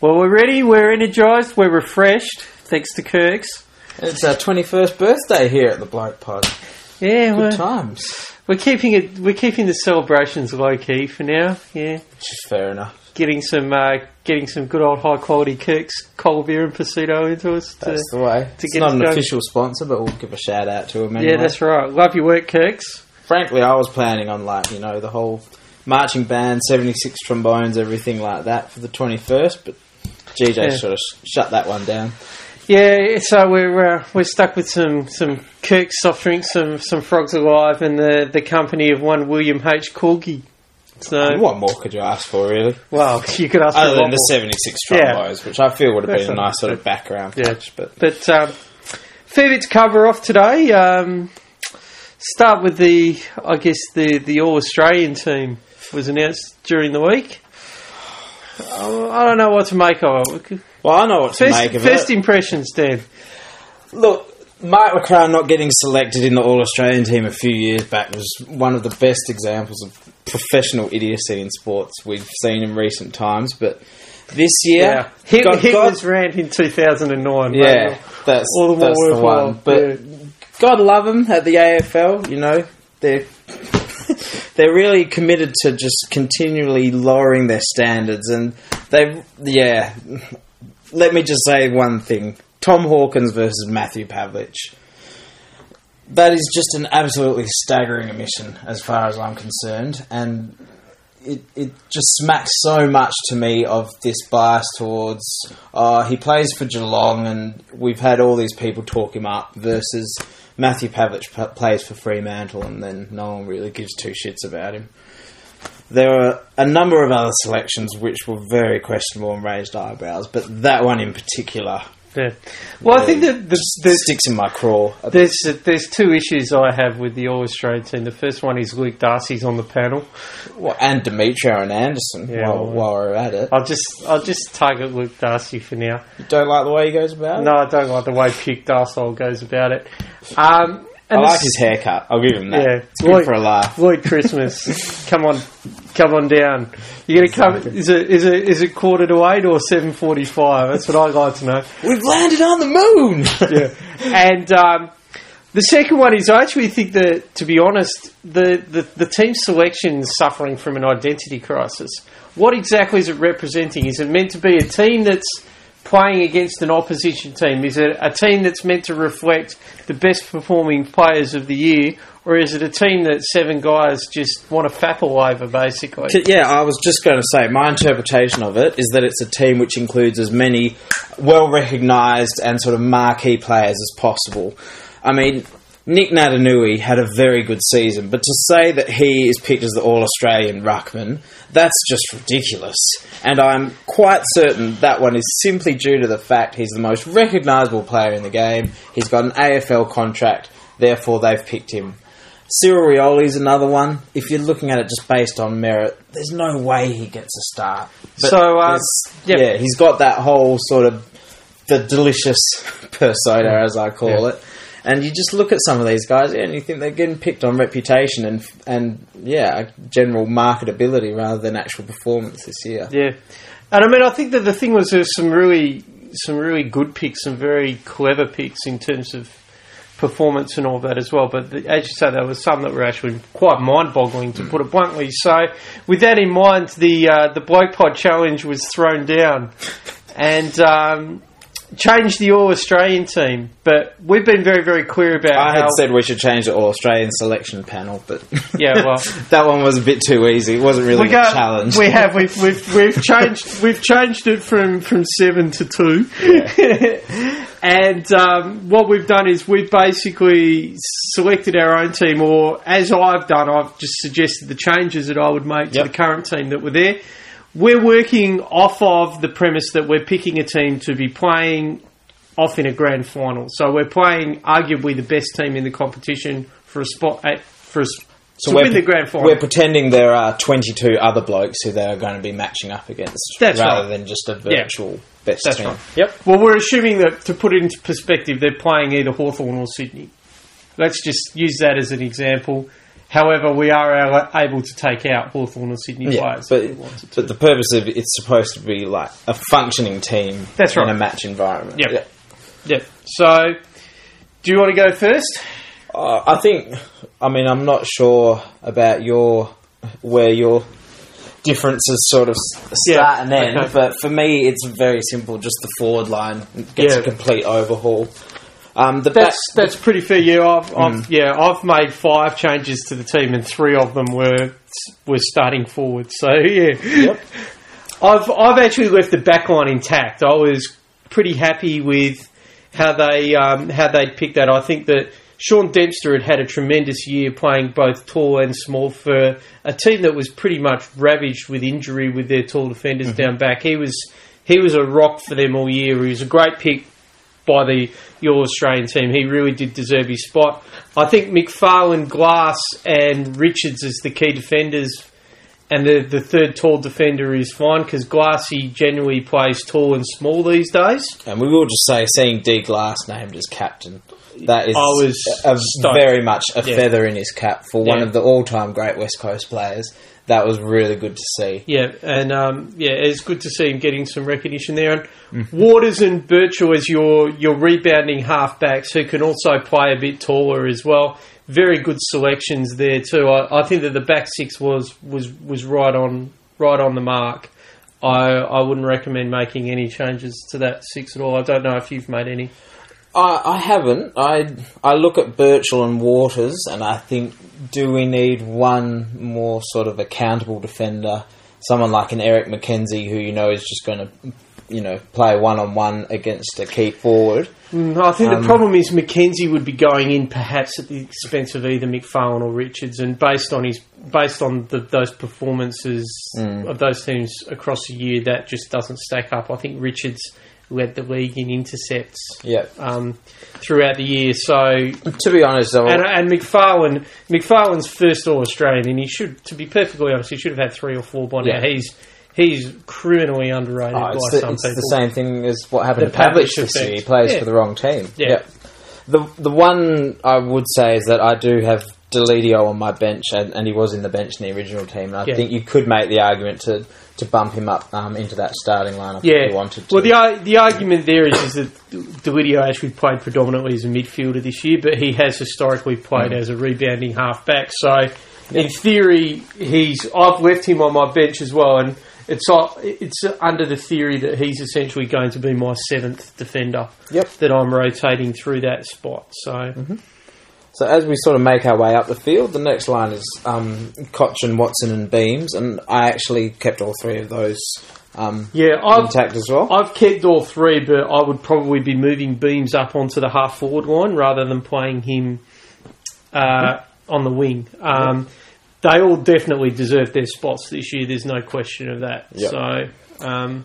Well, we're ready. We're energised. We're refreshed. Thanks to Kirks. It's our 21st birthday here at the Bloke Pod. Yeah, Good we're, times. we're keeping it. We're keeping the celebrations low key for now. Yeah, Which is fair enough. getting some, uh, getting some good old high quality Kirks cold beer and pasito into us. To, That's the way. It's get not an going. official sponsor, but we'll give a shout out to him anyway. yeah, that's right. Love your work, Kirks. Frankly, I was planning on, like, you know, the whole marching band, 76 trombones, everything like that for the 21st, but GJ Yeah. sort of shut that one down. Yeah, so we're uh, we're stuck with some some Kirk soft drinks, some some frogs alive, and the the company of one William H Corgi. So, what more could you ask for, really? well, you could ask for Other than the more. 76 Yeah. which I feel would have That's been a a- nice sort of background Yeah. touch, but But um, fair bit to cover off today. Um, start with the, I guess the the All Australian team was announced during the week. I don't know what to make of it. well, I know what to First, make of first it. impressions, Dan. Look, Mark LeCras not getting selected in the All Australian team a few years back was one of the best examples of professional idiocy in sports we've seen in recent times. But this year, Hit, God- hit God- was rant in 2009. mate. yeah, that's, all the more that's the one. But yeah. God love them at the AFL. You know, they're they're really committed to just continually lowering their standards, and they, yeah. Let me just say one thing: Tom Hawkins versus Matthew Pavlich. That is just an absolutely staggering omission, as far as I'm concerned, and it, it just smacks so much to me of this bias towards uh, he plays for Geelong and we've had all these people talk him up versus Matthew Pavlich p- plays for Fremantle and then no one really gives two shits about him. There are a number of other selections which were very questionable and raised eyebrows, but that one in particular Yeah. Well, I think that the, there's, sticks in my craw. there's there's two issues I have with the All Australian team. The first one is Luke Darcy's on the panel. Well, and Demetriou and Anderson Yeah, while, well- while we're at it. I'll just I'll just target Luke Darcy for now. You don't like the way he goes about it? No, I don't like the way Puke Darsol goes about it. Um, and the like his haircut. I'll give him that. Yeah. It's good Lloyd- for a laugh. Lloyd Christmas. come on, come on down. You gonna come? Is it is it is it quarter to eight or seven forty five? That's what I'd like to know. We've landed on the moon. yeah. And um, the second one is I actually think that, to be honest, the, the, the team selection is suffering from an identity crisis. What exactly is it representing? Is it meant to be a team that's playing against an opposition team? Is it a team that's meant to reflect the best performing players of the year? Or is it a team that seven guys just want to fap all over, basically? Yeah, I was just going to say, my interpretation of it is that it's a team which includes as many well recognised and sort of marquee players as possible. I mean, Nick Naitanui had a very good season, but to say that he is picked as the All Australian Ruckman, that's just ridiculous. And I'm quite certain that one is simply due to the fact he's the most recognisable player in the game. He's got an AFL contract, therefore they've picked him. Cyril Rioli's another one. If you're looking at it just based on merit, there's no way he gets a start. But So, uh, yeah. yeah, he's got that whole sort of the delicious persona, as I call Yeah. it. And you just look at some of these guys, yeah, and you think they're getting picked on reputation and and yeah, general marketability rather than actual performance this year. Yeah, and I mean, I think that the thing was there's some really, some really good picks, some very clever picks in terms of performance and all that as well. But the, as you say, there were some that were actually quite mind-boggling, to put it bluntly. So, with that in mind, the uh, the bloke pod challenge was thrown down, and. Um, Changed the All Australian team, but we've been very, very clear about I had said we should change the All Australian selection panel, but Yeah, well- that one was a bit too easy. It wasn't really a challenge. We have. We've, we've, we've changed. We've changed it from, from seven to two. and um, what we've done is we've basically selected our own team, or as I've done, I've just suggested the changes that I would make to Yep. the current team that were there. We're working off of the premise that we're picking a team to be playing off in a grand final. So we're playing arguably the best team in the competition for a spot at, for a, s- to we're win the grand final. We're pretending there are 22 other blokes who they are going to be matching up against That's rather right. than just a virtual best That's team. right. Yep. Well, we're assuming that to put it into perspective, they're playing either Hawthorn or Sydney. Let's just use that as an example. However, we are able to take out Hawthorn and Sydney Yeah, players. but, if we wanted to. but the purpose of it's supposed to be like a functioning team That's right. in a match environment. Yep. Yeah. yeah. So, do you want to go first? Uh, I think, I mean, I'm not sure about your where your differences sort of s- Yeah, start and end, okay. but for me, it's very simple. Just the forward line gets Yeah. a complete overhaul. Um, That's that's pretty fair. Yeah, I've, I've yeah I've made five changes to the team, and three of them were were starting forward. So yeah, I've I've actually left the back line intact. I was pretty happy with how they um, how they picked that. I think that Sean Dempster had had a tremendous year playing both tall and small for a team that was pretty much ravaged with injury with their tall defenders down back. He was he was a rock for them all year. He was a great pick by the your Australian team. He really did deserve his spot. I think McPharlin, Glass, and Richards as the key defenders, and the the third tall defender is fine because Glassy generally plays tall and small these days. and we will just say, seeing D Glass named as captain, that is I was a, very much a Yeah. feather in his cap for one of the all-time great West Coast players. That was really good to see. Yeah, and um, yeah, it's good to see him getting some recognition there. And Waters and Birchall as your your rebounding halfbacks who can also play a bit taller as well. Very good selections there too. I, I think that the back six was was was right on right on the mark. I I wouldn't recommend making any changes to that six at all. I don't know if you've made any. I, I haven't. I I look at Birchall and Waters, and I think, do we need one more sort of accountable defender? Someone like an Eric Mackenzie, who you know is just going to, you know, play one on one against a key forward. Mm, I think Um, the problem is Mackenzie would be going in perhaps at the expense of either McPharlin or Richards, and based on his based on the, those performances of those teams across the year, that just doesn't stack up. I think Richards led the league in intercepts Yeah. um, throughout the year, so To be honest, though, and, and McPharlin McPharlin's first All Australian, and he should, to be perfectly honest, he should have had three or four by now. He's he's criminally underrated oh, by it's, the, some it's people. the same thing as what happened The to Pavlich Pavlich this year. He plays Yeah. for the wrong team. Yeah. Yep. The the one I would say is that I do have Deledio on my bench, and, and he was in the bench in the original team. And I Yeah. think you could make the argument to, to bump him up um, into that starting lineup Yeah. if you wanted to. Well, the the argument there is, is that Deledio actually played predominantly as a midfielder this year, but he has historically played Mm. as a rebounding halfback. So, in theory, he's I've left him on my bench as well, and it's uh, it's under the theory that he's essentially going to be my seventh defender. Yep. That I'm rotating through that spot. So. So as we sort of make our way up the field, the next line is um, Cotchin, Watson, and Beams, and I actually kept all three of those um, Yeah, I've, intact as well. I've kept all three, but I would probably be moving Beams up onto the half forward line rather than playing him uh, on the wing. Um, They all definitely deserve their spots this year. There's no question of that. Yep. So, um,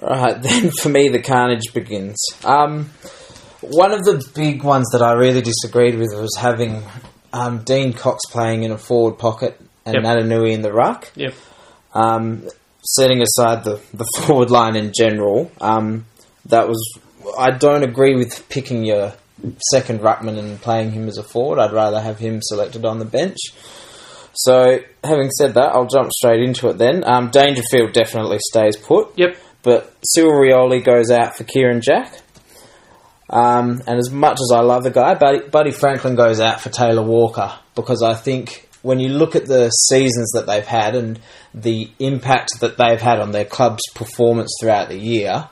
Right, then for me, the carnage begins. Um, one of the big ones that I really disagreed with was having um, Dean Cox playing in a forward pocket and Yep. Naitanui in the ruck. yep, Um, setting aside the, the forward line in general, um, that was. I don't agree with picking your second ruckman and playing him as a forward. I'd rather have him selected on the bench. So, having said that, I'll jump straight into it then. Um, Dangerfield definitely stays put yep, but Cyril Rioli goes out for Kieren Jack. Um, and as much as I love the guy, Buddy, Buddy Franklin goes out for Taylor Walker because I think when you look at the seasons that they've had and the impact that they've had on their club's performance throughout the year,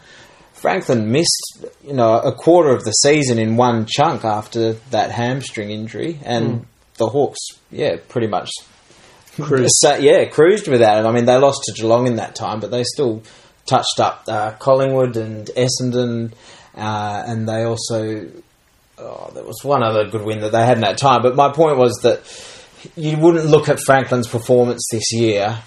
Franklin missed you know a quarter of the season in one chunk after that hamstring injury, and the Hawks, yeah, pretty much Cruise. so, yeah, cruised without him. I mean, they lost to Geelong in that time, but they still touched up uh, Collingwood and Essendon, uh, and they also oh, there was one other good win that they had in that time. But my point was that you wouldn't look at Franklin's performance this year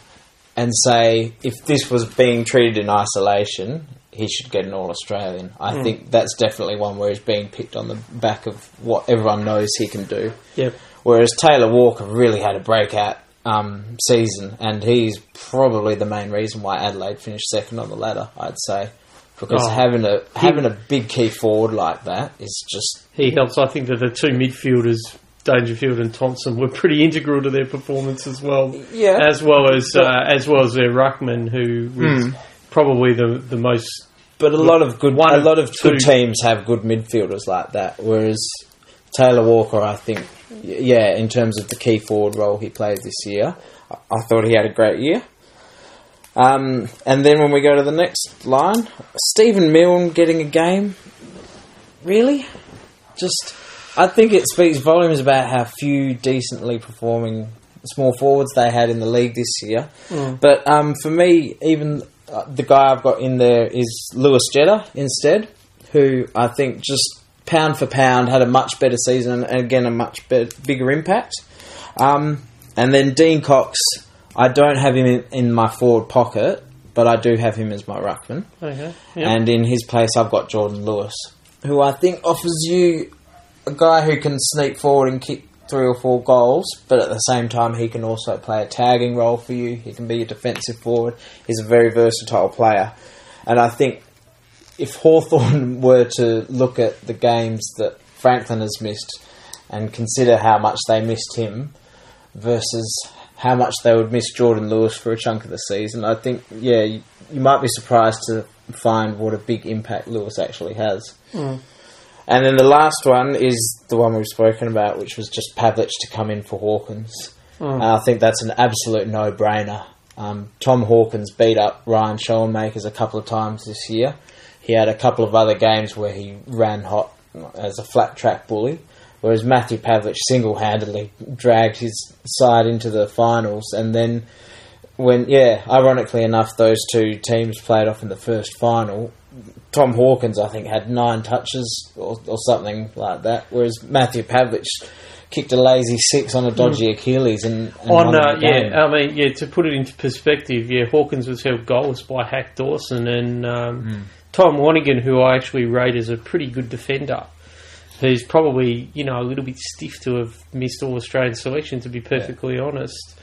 and say if this was being treated in isolation, he should get an All Australian. I think that's definitely one where he's being picked on the back of what everyone knows he can do. yep. Whereas Taylor Walker really had a breakout um, season, and he's probably the main reason why Adelaide finished second on the ladder. I'd say because Oh. having a having a big key forward like that is just He helps. I think that the two midfielders Dangerfield and Thompson were pretty integral to their performance as well. Yeah. as well as uh, as well as their ruckman, who was Hmm. probably the the most. But a lot of good, One a lot of good teams have good midfielders like that. Whereas Taylor Walker, I think, yeah, in terms of the key forward role he played this year, I thought he had a great year. Um, and then when we go to the next line, Stephen Milne getting a game, really? Just, I think it speaks volumes about how few decently performing small forwards they had in the league this year. But um, for me, even uh, the guy I've got in there is Lewis Jetta instead, who I think just pound for pound had a much better season and again a much be- bigger impact. Um, and then Dean Cox, I don't have him in, in my forward pocket, but I do have him as my ruckman. Okay, yeah. And in his place, I've got Jordan Lewis, who I think offers you a guy who can sneak forward and kick three or four goals, but at the same time, he can also play a tagging role for you. He can be a defensive forward. He's a very versatile player. And I think if Hawthorn were to look at the games that Franklin has missed and consider how much they missed him versus how much they would miss Jordan Lewis for a chunk of the season, I think, yeah, you, you might be surprised to find what a big impact Lewis actually has. And then the last one is the one we've spoken about, which was just Pavlich to come in for Hawkins. And I think that's an absolute no-brainer. Um, Tom Hawkins beat up Ryan Schoenmakers a couple of times this year. He had a couple of other games where he ran hot as a flat track bully, whereas Matthew Pavlich single-handedly dragged his side into the finals. And then, when yeah, ironically enough, those two teams played off in the first final. Tom Hawkins, I think, had nine touches or, or something like that, whereas Matthew Pavlich kicked a lazy six on a dodgy Achilles and, and On uh, yeah, I mean, yeah. To put it into perspective, yeah, Hawkins was held goalless by Zac Dawson and um, Hmm. Tom Lonergan, who I actually rate as a pretty good defender, who's probably you know a little bit stiff to have missed all Australian selection. To be perfectly honest,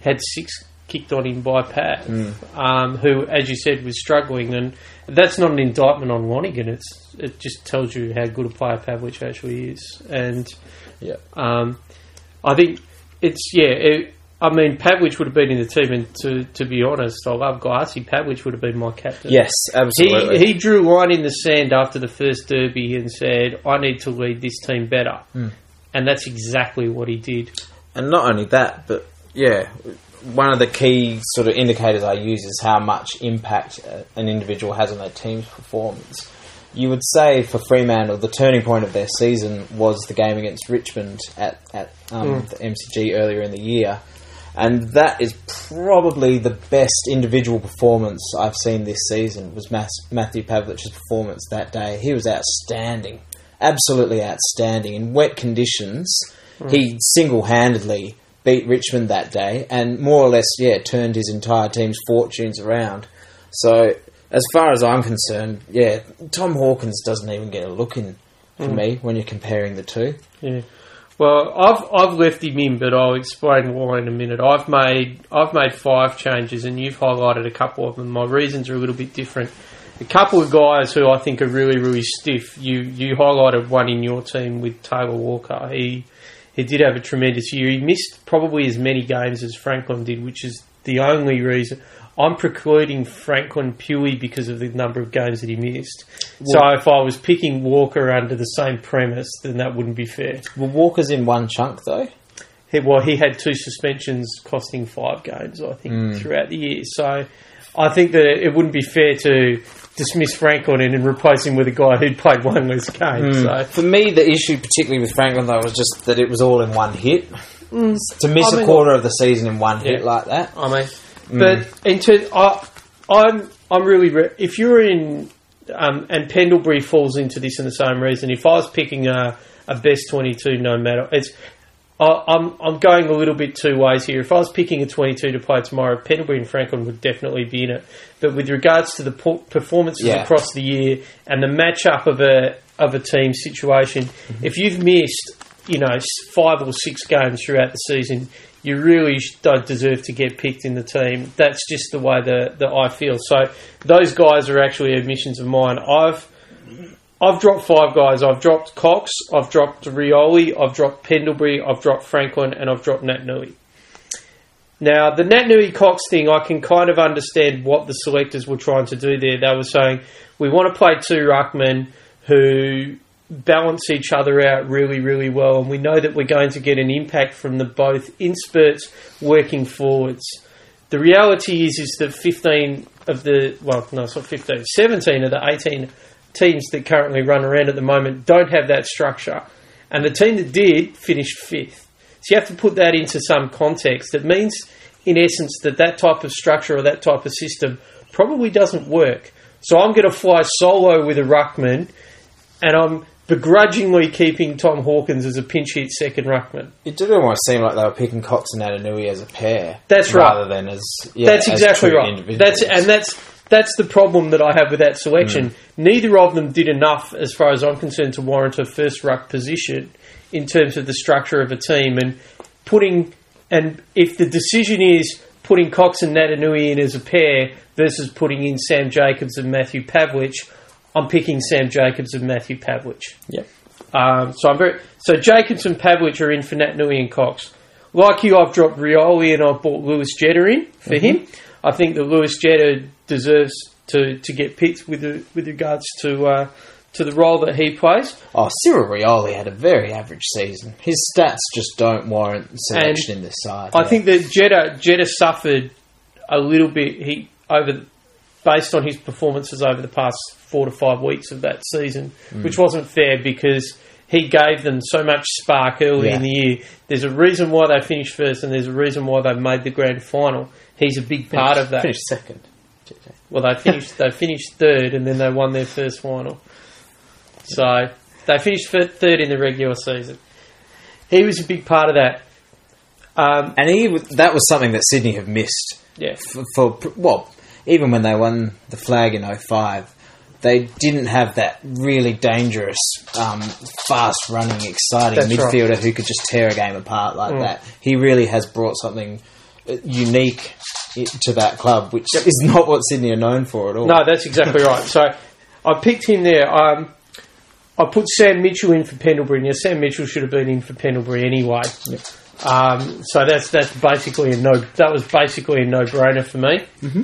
had six kicked on him by Pat, Hmm. um, who, as you said, was struggling, and that's not an indictment on Lonergan. It's it just tells you how good a player Pavlich actually is, and. Yeah. Um, I think it's yeah. It, I mean, Pavlich would have been in the team, and to to be honest, I love Garci. Pavlich would have been my captain. Yes, absolutely. He he drew line in the sand after the first derby and said, "I need to lead this team better," Hmm. and that's exactly what he did. And not only that, but yeah, one of the key sort of indicators I use is how much impact an individual has on their team's performance. You would say for Fremantle, the turning point of their season was the game against Richmond at, at um, the MCG earlier in the year. And that is probably the best individual performance I've seen this season was Matthew Pavlich's performance that day. He was outstanding, absolutely outstanding. In wet conditions, hmm. he single-handedly beat Richmond that day and more or less, yeah, turned his entire team's fortunes around. So, as far as I'm concerned, yeah, Tom Hawkins doesn't even get a look in for hmm. me when you're comparing the two. Yeah. Well, I've I've left him in, but I'll explain why in a minute. I've made I've made five changes, and you've highlighted a couple of them. My reasons are a little bit different. A couple of guys who I think are really really stiff. You you highlighted one in your team with Taylor Walker. He he did have a tremendous year. He missed probably as many games as Franklin did, which is the only reason. I'm precluding Franklin purely because of the number of games that he missed. so if I was picking Walker under the same premise, then that wouldn't be fair. Well, Walker's in one chunk though. He, well, he had two suspensions costing five games, I think, hmm. throughout the year. So I think that it wouldn't be fair to dismiss Franklin and, and replace him with a guy who'd played one less game. Hmm. So For me, the issue, particularly with Franklin, though, was just that it was all in one hit. Mm. To miss I a mean- quarter of the season in one hit like that. I mean, but into I, I'm I'm really re- if you're in um, and Pendlebury falls into this in the same reason. If I was picking a, a best twenty two, no matter it's. I- I'm I'm going a little bit two ways here. If I was picking a 22 to play tomorrow, Pendlebury and Franklin would definitely be in it. But with regards to the po- performances Yeah. across the year and the matchup of a of a team situation, if you've missed you know five or six games throughout the season, you really don't deserve to get picked in the team. That's just the way that that I feel. So those guys are actually admissions of mine. I've I've dropped five guys. I've dropped Cox, I've dropped Rioli, I've dropped Pendlebury, I've dropped Franklin, and I've dropped Naitanui. Now, the Naitanui Cox thing, I can kind of understand what the selectors were trying to do there. They were saying, we want to play two ruckmen who balance each other out really, really well, and we know that we're going to get an impact from the both in spurts working forwards. The reality is, is that 15 of the, well, no, it's not 15, 17 of the 18 teams that currently run around at the moment don't have that structure. And the team that did finished fifth. So you have to put that into some context. It means, in essence, that that type of structure or that type of system probably doesn't work. So I'm going to fly solo with a ruckman, and I'm begrudgingly keeping Tom Hawkins as a pinch hit second ruckman. It did almost seem like they were picking Cox and Adenui as a pair. That's right. Rather than as yeah, that's exactly right. That's and that's that's the problem that I have with that selection. Hmm. Neither of them did enough, as far as I'm concerned, to warrant a first ruck position in terms of the structure of a team and putting. And if the decision is putting Cox and Naitanui in as a pair versus putting in Sam Jacobs and Matthew Pavlich, I'm picking Sam Jacobs and Matthew Pavlich. Yep. Um, so I'm very so Jacobs and Pavlich are in for Naitanui and Cox. Like you, I've dropped Rioli and I've bought Lewis Jetta in for him. I think that Lewis Jetta deserves to, to get picked with the, with regards to uh, to the role that he plays. Oh, Cyril Rioli had a very average season. His stats just don't warrant selection in this side. I yeah. think that Jetta Jetta suffered a little bit. He over based on his performances over the past four to five weeks of that season, Mm. which wasn't fair because he gave them so much spark early Yeah. in the year. There's a reason why they finished first, and there's a reason why they made the grand final. He's a big part of that. Finished second. Well, they finished they finished third, and then they won their first final. So they finished third in the regular season. He was a big part of that. Um, And he that was something that Sydney have missed yeah, for, for well, even when they won the flag in 05, they didn't have that really dangerous, um, fast running, exciting That's right. midfielder who could just tear a game apart like Mm. that. He really has brought something uh, unique to that club, which is not what Sydney are known for at all. no, that's exactly right. So I picked him there. Um, I put Sam Mitchell in for Pendlebury. Now Sam Mitchell should have been in for Pendlebury anyway. Um, so that's that's basically a no. That was basically a no brainer for me. Mm-hmm.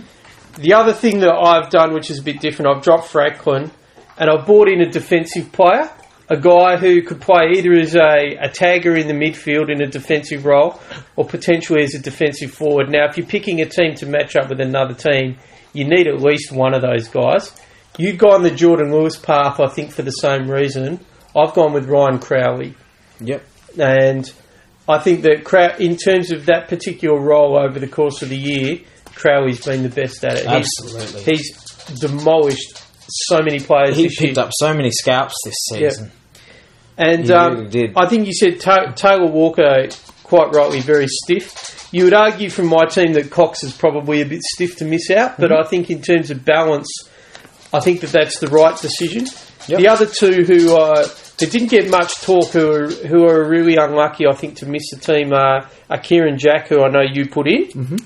The other thing that I've done, which is a bit different, I've dropped Franklin, and I've brought in a defensive player, a guy who could play either as a, a tagger in the midfield in a defensive role, or potentially as a defensive forward. Now, if you're picking a team to match up with another team, you need at least one of those guys. You've gone the Jordan Lewis path, I think, for the same reason. I've gone with Ryan Crowley Yep. and I think that in terms of that particular role over the course of the year, Crowley's been the best at it. He's, Absolutely. he's demolished so many players He this year. picked up so many scalps this season. And He um, really did. I think you said Ta- Taylor Walker, quite rightly, very stiff. You would argue from my team that Cox is probably a bit stiff to miss out, but Mm-hmm. I think in terms of balance, I think that that's the right decision. Yep. The other two who uh, who didn't get much talk, who are, who are really unlucky, I think, to miss the team are, are Kieren Jack, who I know you put in, Mm-hmm.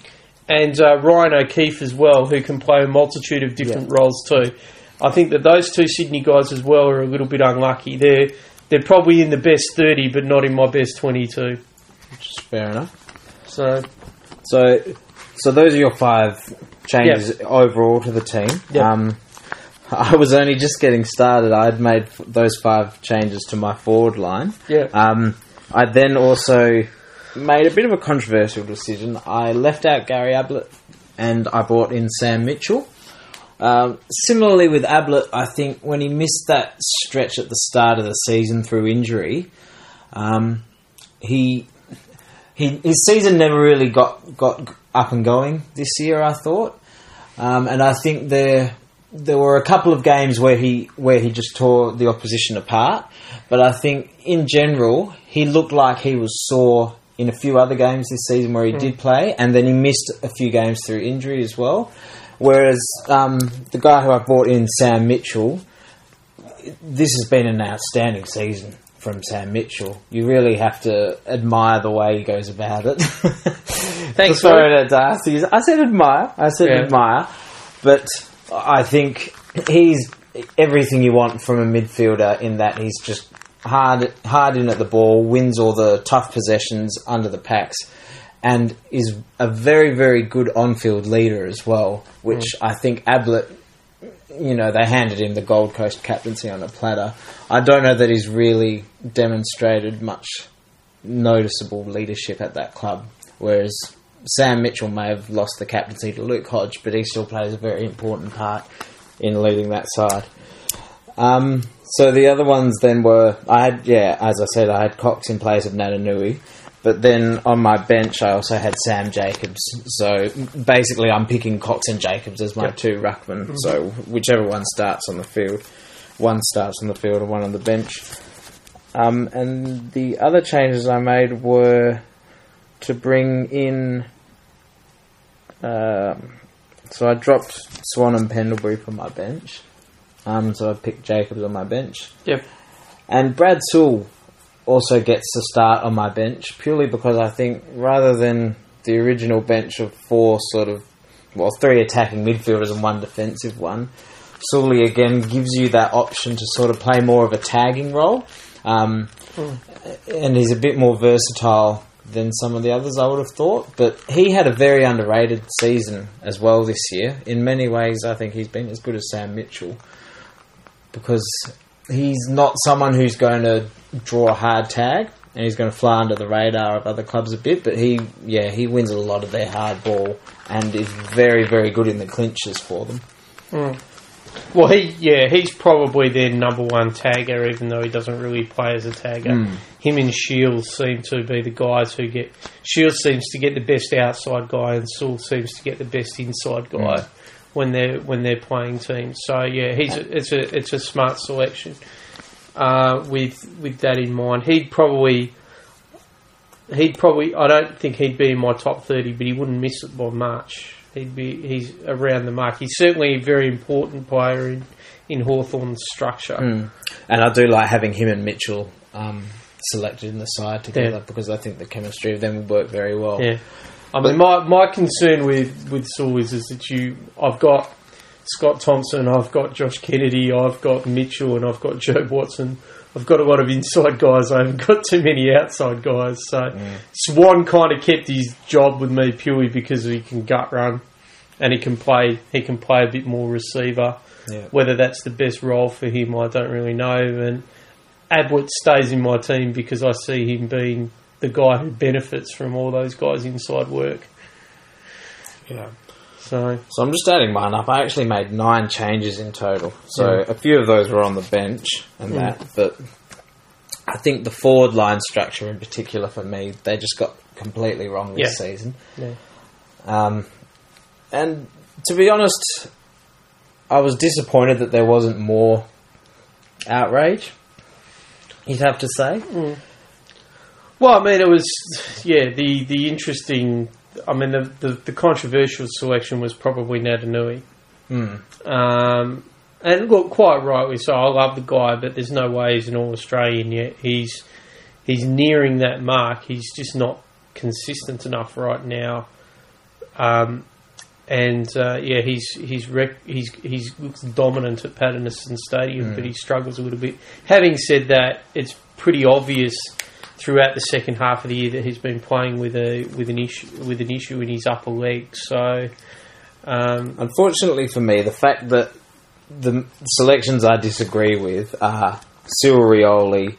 And uh, Ryan O'Keefe as well, who can play a multitude of different roles too. I think that those two Sydney guys as well are a little bit unlucky. They're they're probably in the best thirty, but not in my best twenty-two. Which is fair enough. So So, so those are your five changes overall to the team. Yep. Um, I was only just getting started. I'd made those five changes to my forward line. yeah, Um, I then also made a bit of a controversial decision. I left out Gary Ablett and I brought in Sam Mitchell. Um, similarly with Ablett, I think when he missed that stretch at the start of the season through injury, um, he, he his season never really got got up and going this year. I thought, um, and I think there there were a couple of games where he where he just tore the opposition apart. But I think in general he looked like he was sore in a few other games this season where he did play, and then he missed a few games through injury as well. Whereas um, the guy who I brought in, Sam Mitchell, this has been an outstanding season from Sam Mitchell. You really have to admire the way he goes about it. Thanks, for to Darcy. I said admire. I said Yeah. admire, but I think he's everything you want from a midfielder in that he's just hard hard in at the ball, wins all the tough possessions under the packs, and is a very very good on field leader as well. Which I think Ablett, you know, they handed him the Gold Coast captaincy on a platter. I don't know that he's really demonstrated much noticeable leadership at that club, whereas. Sam Mitchell may have lost the captaincy to Luke Hodge, but he still plays a very important part in leading that side. Um, so the other ones then were I had yeah, as I said, I had Cox in place of Naitanui, but then on my bench I also had Sam Jacobs. So basically, I'm picking Cox and Jacobs as my Yep. two ruckmen. So whichever one starts on the field, one starts on the field and one on the bench. Um, and the other changes I made were to bring in. Um, so I dropped Swan and Pendlebury from my bench. Um, so I picked Jacobs on my bench. Yep. And Brad Sewell also gets to start on my bench purely because I think rather than the original bench of four sort of, well, three attacking midfielders and one defensive one, Sully again gives you that option to sort of play more of a tagging role. Um, and he's a bit more versatile than some of the others I would have thought. But he had a very underrated season as well this year. In many ways, I think he's been as good as Sam Mitchell because he's not someone who's going to draw a hard tag and he's going to fly under the radar of other clubs a bit. But he, yeah, he wins a lot of their hard ball and is very, very good in the clinches for them. Hmm. Well, he yeah, he's probably their number one tagger, even though he doesn't really play as a tagger. Hmm. Him and Shields seem to be the guys who get. Shields seems to get the best outside guy, and Sewell seems to get the best inside guy hmm. When they're when they're playing teams. So yeah, he's a, it's a it's a smart selection. Uh, with with that in mind, he'd probably he'd probably I don't think he'd be in my top thirty, but he wouldn't miss it by much. He'd be he's around the mark. He's certainly a very important player in in Hawthorn's structure. And I do like having him and Mitchell um, selected in the side together Yeah. because I think the chemistry of them will work very well. Yeah, I mean my my concern with with Saul is, that you I've got Scott Thompson, I've got Josh Kennedy, I've got Mitchell, and I've got Jobe Watson. I've got a lot of inside guys. I haven't got too many outside guys. So Swan kind of kept his job with me purely because he can gut run and he can play. He can play a bit more receiver. Yeah. Whether that's the best role for him, I don't really know. And Ablett stays in my team because I see him being the guy who benefits from all those guys' inside work. Yeah. So So I'm just adding mine up. I actually made nine changes in total. So Yeah. a few of those were on the bench and that, but I think the forward line structure in particular for me, they just got completely wrong this Yeah. season. yeah, Um, and to be honest, I was disappointed that there wasn't more outrage. You'd have to say. Well, I mean, it was yeah. The the interesting. I mean, the the, the controversial selection was probably Naitanui. Hmm. Um, and look, quite rightly so. I love the guy, but there's no way he's an All Australian yet. He's he's nearing that mark. He's just not consistent enough right now. Um, and uh, yeah, he's he's rec- he's he's looks dominant at Patterson Stadium, but he struggles a little bit. Having said that, it's pretty obvious throughout the second half of the year that he's been playing with a with an issue with an issue in his upper leg. So um, Unfortunately for me, the fact that the selections I disagree with are Cyril Rioli,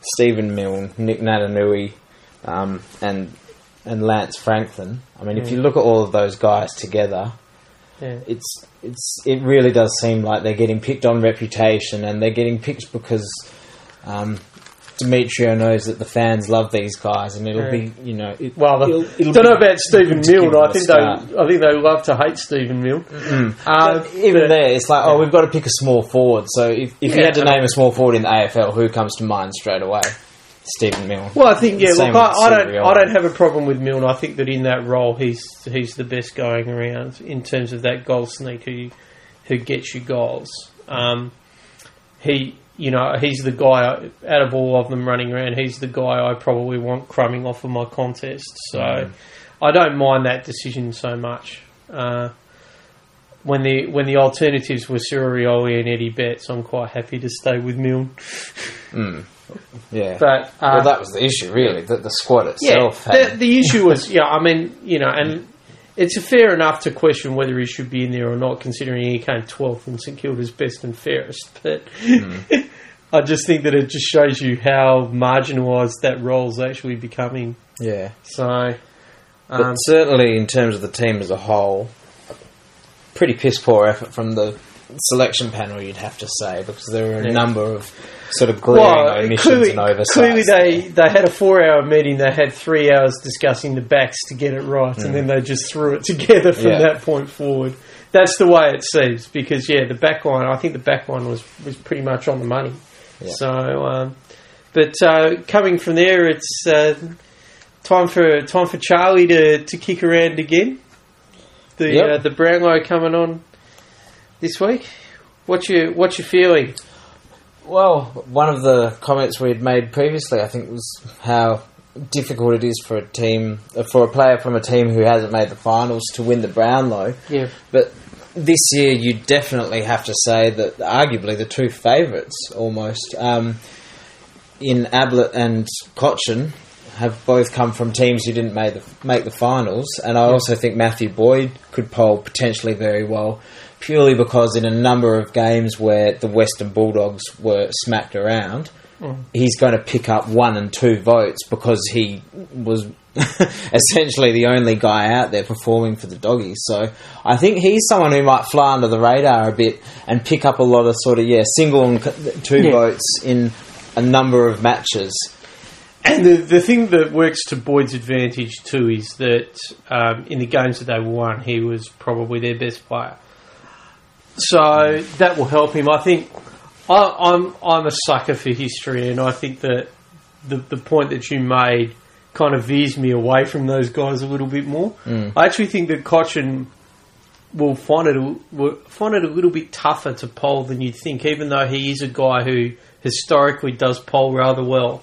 Stephen Milne, Nick Naitanui, um, and and Lance Franklin. I mean, if you look at all of those guys together, yeah. it's it's it really does seem like they're getting picked on reputation, and they're getting picked because um, Demetriou knows that the fans love these guys, and it'll Yeah. be you know it, Well, I it'll- it'll don't be know about Stephen good to give Milne. them I a think they, I think they love to hate Stephen Milne. Uh, But even there, it's like, oh, we've got to pick a small forward. So if, if you had to I name a small forward in the AFL, who comes to mind straight away? Stephen Milne. Well, I think yeah. Look, I, I don't. I don't have a problem with Milne. I think that in that role, he's he's the best going around in terms of that goal sneaker who, who gets you goals. Um, he, you know, he's the guy out of all of them running around. He's the guy I probably want crumbing off of my contest. So I don't mind that decision so much. Uh, when the when the alternatives were Cyril Rioli and Eddie Betts, I'm quite happy to stay with Milne. Yeah. But uh, well, that was the issue, really. That the squad itself yeah, had. the, the issue was, yeah, I mean, you know, and it's fair enough to question whether he should be in there or not, considering he came 12th in St Kilda's best and fairest. But I just think that it just shows you how marginalised that role's actually becoming. yeah. So, But um, certainly, in terms of the team as a whole, pretty piss poor effort from the selection panel, you'd have to say, because there were a Yeah. number of sort of glaring well, omissions clearly, and oversights. clearly they, they had a four-hour meeting. They had three hours discussing the backs to get it right, and then they just threw it together from Mm. Yeah. that point forward. That's the way it seems because yeah, the back line. I think the back line was was pretty much on the money. Yeah. So, um, but uh, coming from there, it's uh, time for time for Charlie to, to kick around again. The Yep. uh, the Brownlow coming on this week. What's your what's your feeling? Well, one of the comments we had made previously, I think, was how difficult it is for a team, uh, for a player from a team who hasn't made the finals to win the Brownlow. Yeah. But this year, you definitely have to say that arguably the two favourites almost um, in Ablett and Cotchin have both come from teams who didn't make the, make the finals, and I also think Matthew Boyd could poll potentially very well, purely because in a number of games where the Western Bulldogs were smacked around, he's going to pick up one and two votes because he was essentially the only guy out there performing for the doggies. So I think he's someone who might fly under the radar a bit and pick up a lot of sort of yeah single and two Yeah. votes in a number of matches. And the the thing that works to Boyd's advantage too is that um, in the games that they won, he was probably their best player. So that will help him. I think I, I'm I'm a sucker for history, and I think that the the point that you made kind of veers me away from those guys a little bit more. I actually think that Cotchin will find it a, will find it a little bit tougher to poll than you'd think, even though he is a guy who historically does poll rather well.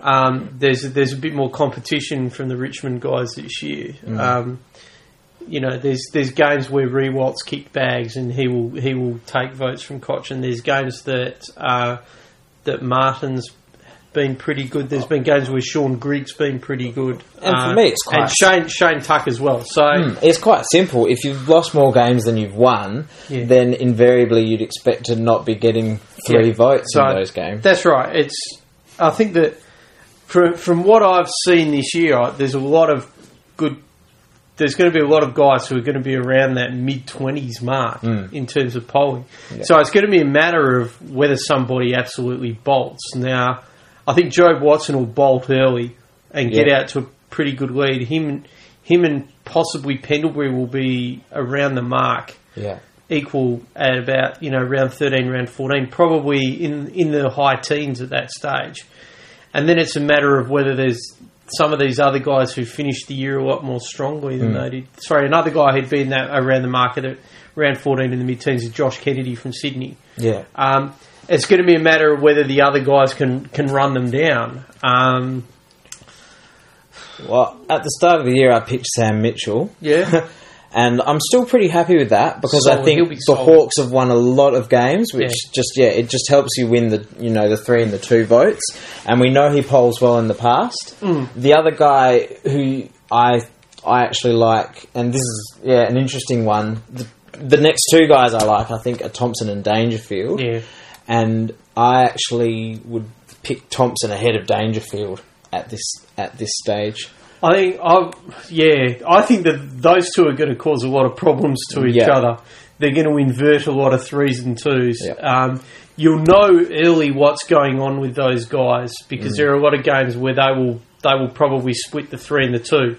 Um, there's there's a bit more competition from the Richmond guys this year. Um, you know, there's there's games where Riewoldt's kicked bags and he will he will take votes from Cotchin. There's games that uh, that Martin's been pretty good. There's been games where Sean Griggs been pretty good, And for Uh, me, it's quite- and Shane Shane Tuck as well. So Hmm, It's quite simple. If you've lost more games than you've won, Yeah. then invariably you'd expect to not be getting three Yeah. votes So in those games. That's right. It's I think that from from what I've seen this year, there's a lot of good. There's going to be a lot of guys who are going to be around that mid twenties mark Mm. in terms of polling. So it's going to be a matter of whether somebody absolutely bolts. Now, I think Jobe Watson will bolt early and get Yeah. out to a pretty good lead. Him, him, and possibly Pendlebury will be around the mark Yeah. equal at about you know round thirteen, round fourteen, probably in in the high teens at that stage, and then it's a matter of whether there's some of these other guys who finished the year a lot more strongly than they did. Sorry, another guy who'd been that around the market at round fourteen in the mid teens is Josh Kennedy from Sydney. Yeah. Um, it's going to be a matter of whether the other guys can can run them down. Um, Well, at the start of the year, I picked Sam Mitchell. yeah, And I'm still pretty happy with that because Solid. I think be the. Hawks have won a lot of games, which Yeah. just yeah, it just helps you win the you know the three and the two votes. And we know he polls well in the past. Mm. The other guy who I I actually like, and this is yeah an interesting one. The, the next two guys I like, I think, are Thompson and Dangerfield. yeah. And I actually would pick Thompson ahead of Dangerfield at this at this stage. I think, I, yeah, I think that those two are going to cause a lot of problems to each Yeah. other. They're going to invert a lot of threes and twos. Yeah. Um, you'll know early what's going on with those guys because there are a lot of games where they will they will probably split the three and the two.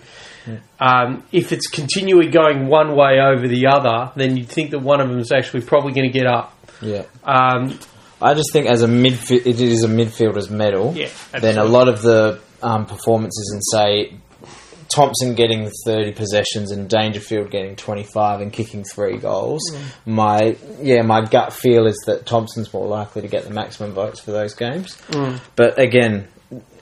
Um, if it's continually going one way over the other, then you'd think that one of them is actually probably going to get up. Yeah. Um, I just think as a midfield, it is a midfielder's medal. Yeah, Then a lot of the um, performances in say Thompson getting thirty possessions and Dangerfield getting twenty five and kicking three goals. Mm. My yeah, my gut feel is that Thompson's more likely to get the maximum votes for those games. Mm. But again,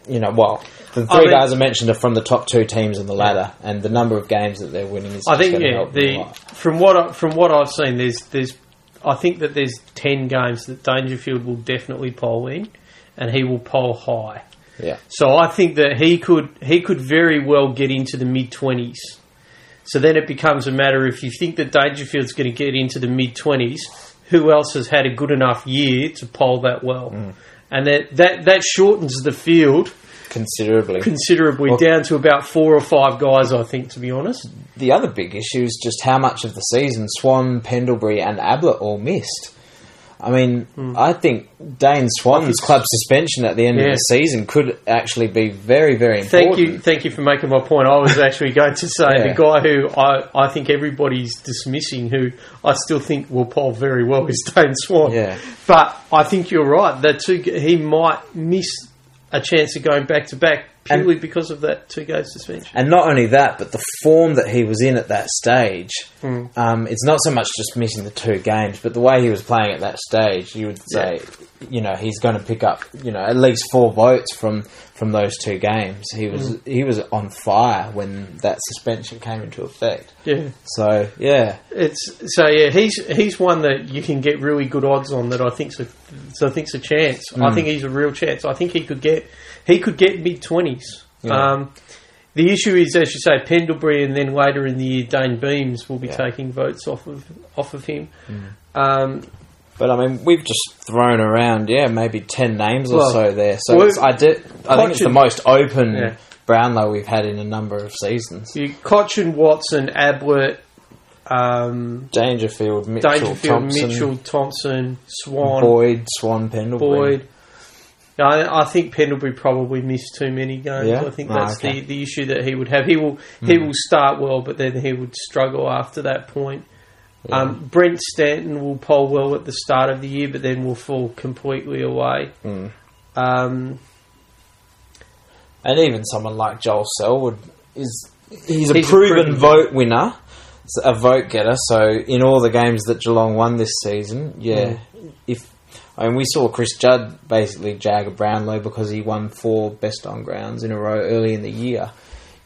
you know, well, the I three mean- guys I mentioned are from the top two teams in the ladder, and the number of games that they're winning is. I think yeah. The from what I, from what I've seen, there's there's I think that there's ten games that Dangerfield will definitely poll in, and he will poll high. Yeah, So I think that he could he could very well get into the mid twenties. So then it becomes a matter if you think that Dangerfield's going to get into the mid twenties, who else has had a good enough year to poll that well? Mm. And that, that that shortens the field considerably. considerably Well- down to about four or five guys. I think, to be honest. the other big issue is just how much of the season Swan, Pendlebury, and Ablett all missed. I mean, hmm. I think Dane Swan's club suspension at the end Yeah. of the season could actually be very, very important. Thank you, thank you for making my point. I was actually going to say Yeah. the guy who I, I think everybody's dismissing, who I still think will poll very well, is Dane Swan. Yeah. But I think you're right. That two, he might miss a chance of going back to back purely because of that two game suspension. And not only that, but the form that he was in at that stage, Hmm. um, it's not so much just missing the two games, but the way he was playing at that stage, you would say, you know, he's going to pick up, you know, at least four votes from from those two games. He was Hmm. he was on fire when that suspension came into effect. Yeah, So yeah, it's so yeah. He's he's one that you can get really good odds on. That I think's a so I think's a chance. Hmm. I think he's a real chance. I think he could get he could get mid twenties. Yeah. Um, the issue is, as you say, Pendlebury, and then later in the year, Dayne Beams will be Yeah. taking votes off of off of him. Um, but I mean, we've just thrown around, yeah, maybe ten names or Well, so there. So well, it's, I did, I think it's the most open Yeah. Brownlow we've had in a number of seasons. you Cotchin, Watson, Ablett, um, Dangerfield, Mitchell, Dangerfield, Thompson, Mitchell, Thompson, Swan, Boyd, Swan, Pendlebury. Boyd. Yeah, I, I think Pendlebury probably missed too many games. Yeah? I think Oh, that's okay. the, the issue that he would have. He will he will start well, but then he would struggle after that point. Um, Brent Stanton will poll well at the start of the year, but then will fall completely away. Mm. Um, And even someone like Joel Selwood is he's a He's a proven proven vote winner, a vote getter. So in all the games that Geelong won this season, yeah, if I mean we saw Chris Judd basically jag a Brownlow because he won four best on grounds in a row early in the year.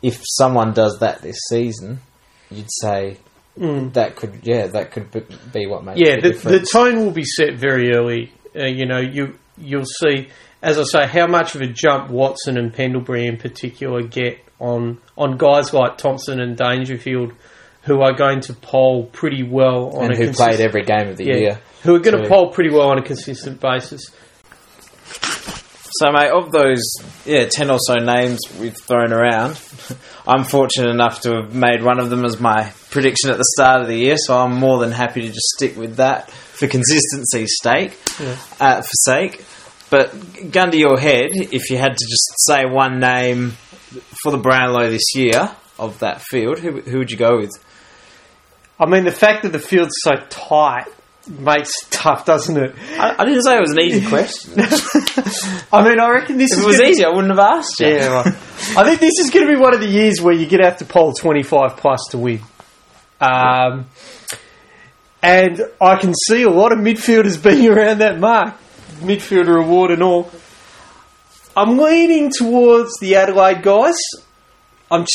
If someone does that this season, you'd say mm. that could yeah that could be what makes yeah, the, the, the tone will be set very early. Uh, you know, you you'll see, as I say, how much of a jump Watson and Pendlebury in particular get on on guys like Thompson and Dangerfield, who are going to poll pretty well on and a who consist- played every game of the yeah, year. who are going to poll pretty well on a consistent basis. So, mate, of those, yeah, 10 or so names we've thrown around, I'm fortunate enough to have made one of them as my prediction at the start of the year, so I'm more than happy to just stick with that for consistency's sake, Yeah. uh, for sake. But gun to your head, if you had to just say one name for the Brownlow this year of that field, who, who would you go with? I mean, the fact that the field's so tight makes it tough, doesn't it? I, I didn't say it was an easy question. I mean, I reckon this if is it was easy, I wouldn't have asked you. Yeah, right. I think this is going to be one of the years where you're going to have to poll 25 plus to win. Um, and I can see a lot of midfielders being around that mark, midfielder award and all. I'm leaning towards the Adelaide guys. I'm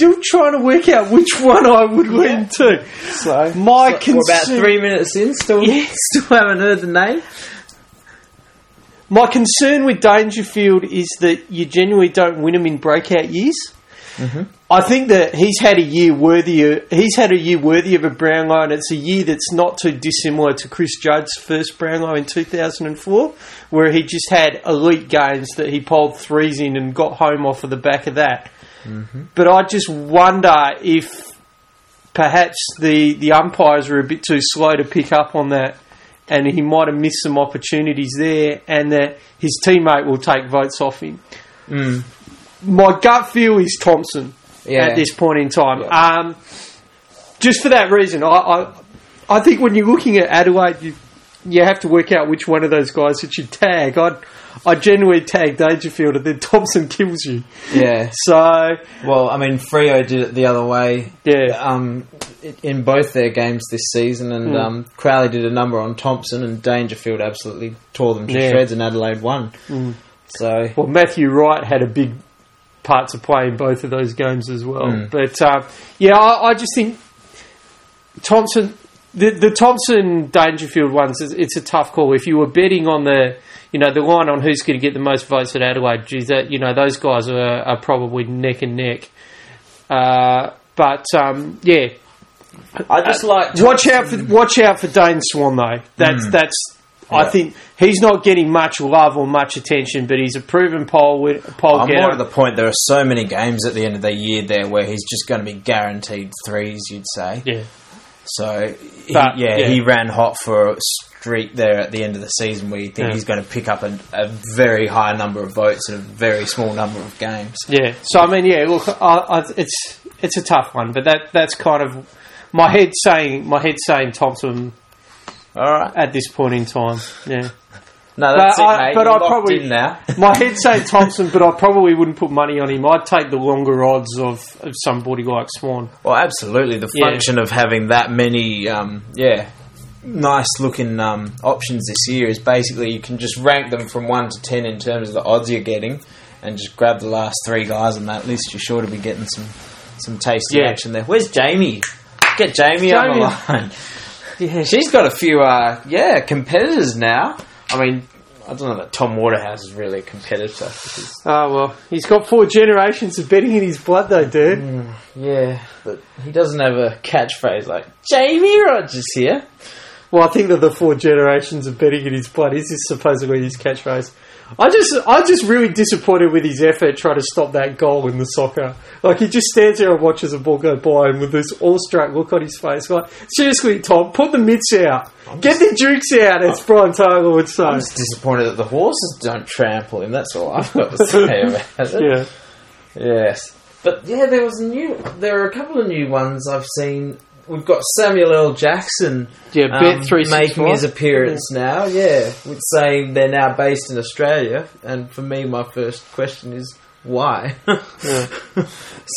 still trying to work out which one I would lean to. So, My we're about three minutes in, still, Yeah. still haven't heard the name. My concern with Dangerfield is that you genuinely don't win them in breakout years. Mm-hmm. I think that he's had a year worthy. Of, He's had a year worthy of a Brownlow, and it's a year that's not too dissimilar to Chris Judd's first Brownlow in 2004, where he just had elite games that he pulled threes in and got home off of the back of that. But I just wonder if perhaps the the umpires were a bit too slow to pick up on that, and he might have missed some opportunities there, and that his teammate will take votes off him. My gut feel is Thompson Yeah. at this point in time. Yeah. Um, just for that reason, I, I I think when you're looking at Adelaide, you you have to work out which one of those guys that you tag. I I genuinely tag Dangerfield, and then Thompson kills you. Yeah. So Well, I mean, Freo did it the other way. yeah, Um, in both their games this season, and Mm. um, Crowley did a number on Thompson, and Dangerfield absolutely tore them to Yeah. shreds, and Adelaide won. Mm. So Well, Matthew Wright had a big part to play in both of those games as well. Mm. But uh, yeah, I, I just think Thompson, the, the Thompson Dangerfield ones, it's a tough call. If you were betting on the, you know, the line on who's going to get the most votes at Adelaide, geez, that you know those guys are, are probably neck and neck. Uh, but um, yeah, I just like watch out for watch out for Dane Swan though. That's that's. I think he's not getting much love or much attention, but he's a proven pole wi- pole I'm getter. more at the point there are so many games at the end of the year there where he's just going to be guaranteed threes, you'd say. yeah, So, he, But, yeah, yeah. he ran hot for a streak there at the end of the season where you think Yeah. he's going to pick up a, a very high number of votes in a very small number of games. yeah. So I mean, yeah. Look, I, I, it's it's a tough one, but that that's kind of my head saying my head saying Thompson All right. at this point in time. Yeah, No, that's But it, I- mate. but You're I probably- now. my head saying Thompson, but I probably wouldn't put money on him. I'd take the longer odds of, of somebody like Swan. Well, absolutely. The Yeah. function of having that many, um, yeah, nice looking um, options this year is basically you can just rank them from one to ten in terms of the odds you're getting, and just grab the last three guys on that list. You're sure to be getting some some tasty Yeah. action there. Where's Jamie? Get Jamie, on the line. Yeah, She's got a few, uh, yeah, competitors now. I mean, I don't know that Tom Waterhouse is really a competitor. Oh well, he's got four generations of betting in his blood, though, dude. yeah, but he doesn't have a catchphrase like Jamie Rogers here. Well, I think that the four generations of betting in his blood is supposedly his catchphrase. I just, I'm just really disappointed with his effort trying to stop that goal in the soccer. Like he just stands there and watches a ball go by, and with this awestruck look on his face, like seriously, Tom, put the mitts out, get the jukes out, as Brian Taylor would say. I'm just disappointed that the horses don't trample him. That's all I've got to say about it. Yeah, Yes, but yeah, there was a new. There are a couple of new ones I've seen. We've got Samuel L. Jackson yeah, um, making his appearance now. Yeah, with saying they're now based in Australia. And for me, my first question is why?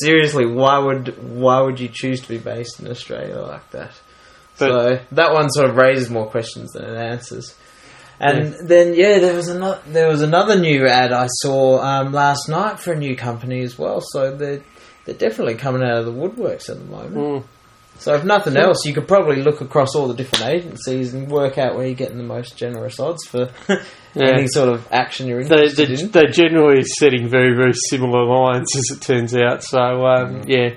Seriously, why would why would you choose to be based in Australia like that? But- so that one sort of raises more questions than it answers. And then yeah, there was another there was another new ad I saw um, last night for a new company as well. So they're they're definitely coming out of the woodworks at the moment. Mm. So if nothing else, you could probably look across all the different agencies and work out where you're getting the most generous odds for any sort of action you're interested they, in. they're generally setting very, very similar lines, as it turns out. So, um, yeah.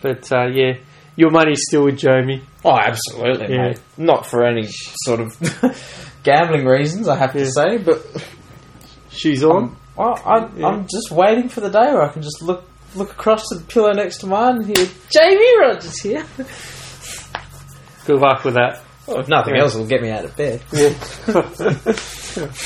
But, uh, yeah, your money's still with Jamie. Oh, absolutely, Yeah. mate. Not for any sort of gambling reasons, I have Yeah. to say, but She's on. well, I, Yeah. I'm just waiting for the day where I can just look look across to the pillow next to mine and hear Jamie Rogers here. Good luck with that. Well, if nothing Yeah. else, it'll get me out of bed. Yeah.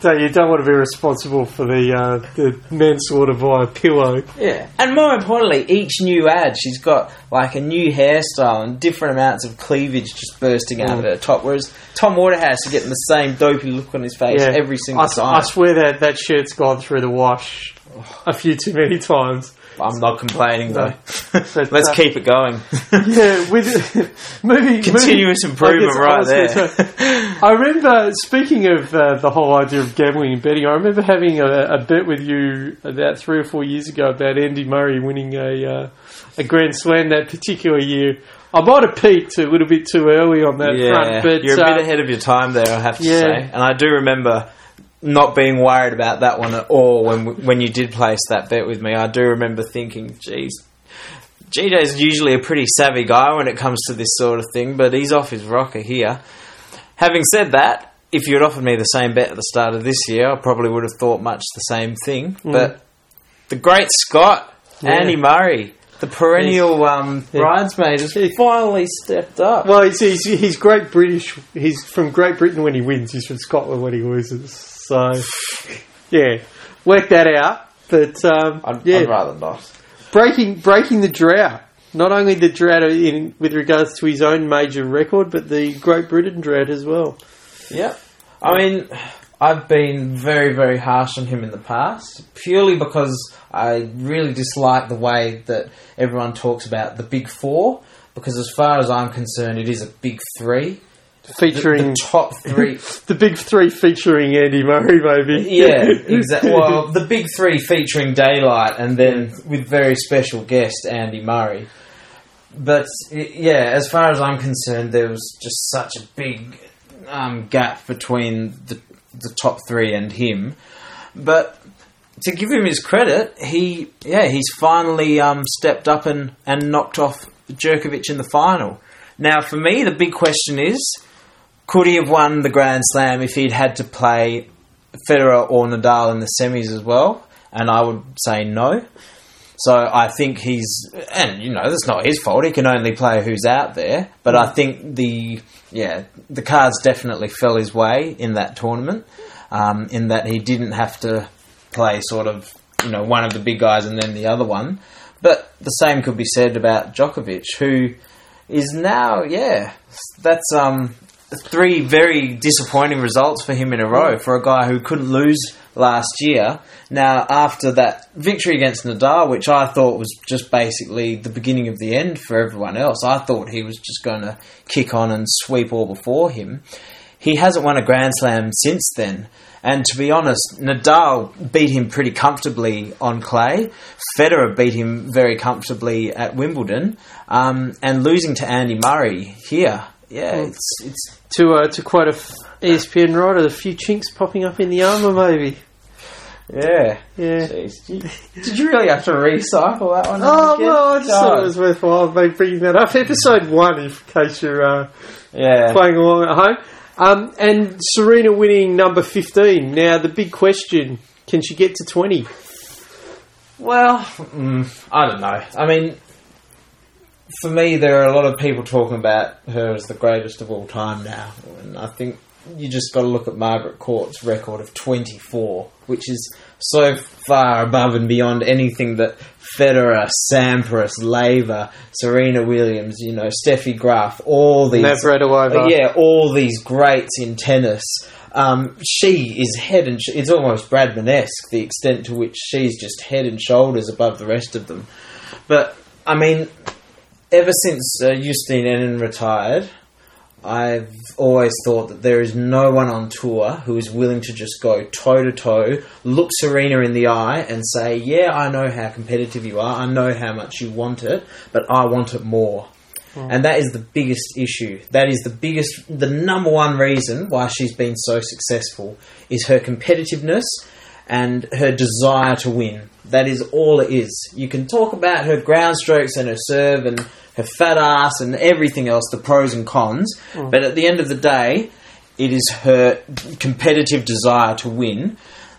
So you don't want to be responsible for the uh, the manslaughter via pillow. Yeah, and more importantly, each new ad, she's got like a new hairstyle and different amounts of cleavage just bursting out of Mm. her top. Whereas Tom Waterhouse is getting the same dopey look on his face Yeah. every single I, time. I swear that that shirt's gone through the wash a few too many times. I'm not complaining though. But, Let's uh, keep it going. Yeah, with moving Continuous moving- improvement right guess I was gonna say- I remember speaking of uh, the whole idea of gambling and betting. I remember having a, a bet with you about three or four years ago about Andy Murray winning a uh, a Grand Slam that particular year. I might have peaked a little bit too early on that yeah, front, but you're a uh, bit ahead of your time there, I have to yeah. say. And I do remember not being worried about that one at all when when you did place that bet with me. I do remember thinking, geez. is usually a pretty savvy guy when it comes to this sort of thing, but he's off his rocker here. Having said that, if you had offered me the same bet at the start of this year, I probably would have thought much the same thing. But the great Scott, Mm. Yeah. Andy Murray, the perennial um, Yeah. bridesmaid, has finally stepped up. well, he's, he's he's Great British. He's from Great Britain when he wins. He's from Scotland when he loses. So, yeah, work that out. But um, I'd, yeah, I'd rather not. breaking breaking the drought. Not only the drought in with regards to his own major record, but the Great Britain drought as well. Yeah. I mean, I've been very, very harsh on him in the past, purely because I really dislike the way that everyone talks about the big four, because as far as I'm concerned, it is a big three. Featuring the top three. the big three featuring Andy Murray, maybe. yeah, exactly. Well, the big three featuring Daylight, and then with very special guest Andy Murray. But yeah, as far as I'm concerned, there was just such a big um, gap between the the top three and him. But to give him his credit, he yeah he's finally um, stepped up and, and knocked off Djokovic in the final. Now, for me, the big question is: Could he have won the Grand Slam if he'd had to play Federer or Nadal in the semis as well? And I would say no. So I think he's, and you know, that's not his fault. He can only play who's out there. But I think the, yeah, the cards definitely fell his way in that tournament. Um, in that he didn't have to play sort of, you know, one of the big guys and then the other one. But the same could be said about Djokovic, who is now, yeah, that's um, three very disappointing results for him in a row for a guy who couldn't lose last year. Now, after that victory against Nadal, which I thought was just basically the beginning of the end for everyone else, I thought he was just going to kick on and sweep all before him. He hasn't won a Grand Slam since then. And to be honest, Nadal beat him pretty comfortably on clay. Federer beat him very comfortably at Wimbledon. Um, and losing to Andy Murray here, yeah, it's it's To uh, to quote a f- ESPN writer, a few chinks popping up in the armour, maybe. yeah. Yeah. Jeez, did, you, did you really have to recycle that one? Oh well, I just thought it was worthwhile maybe bringing that up. Episode one, in case you're uh, yeah. playing along at home. Um, and Serena winning number fifteen. Now the big question: Can she get to twenty? Well, mm, I don't know. I mean, for me, there are a lot of people talking about her as the greatest of all time now, and I think you just got to look at Margaret Court's record of 24, which is so far above and beyond anything that Federer, Sampras, Laver, Serena Williams, you know, Steffi Graf, all these Navratilova. uh, yeah, all these greats in tennis. Um, she is head and sh- it's almost Bradman-esque the extent to which she's just head and shoulders above the rest of them. But I mean, ever since uh, Justine Henin retired, I've always thought that there is no one on tour who is willing to just go toe to toe, look Serena in the eye, and say, "Yeah, I know how competitive you are. I know how much you want it, but I want it more." And that is the biggest issue. That is the biggest, the number one reason why she's been so successful is her competitiveness and her desire to win. That is all it is. You can talk about her ground strokes and her serve and her fat ass and everything else, the pros and cons, but at the end of the day, it is her competitive desire to win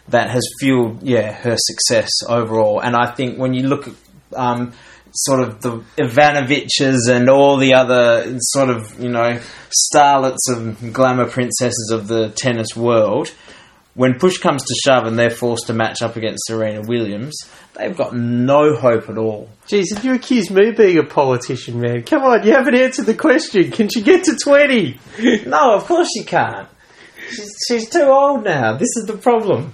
that has fueled, yeah, her success overall. And I think when you look at um, sort of the Ivanoviches and all the other sort of, you know, starlets and glamour princesses of the tennis world, when push comes to shove and they're forced to match up against Serena Williams, they've got no hope at all. Jeez, and you accuse me of being a politician, man. Come on, you haven't answered the question. Can she get to 20? No, of course she can't. She's, she's too old now. This is the problem.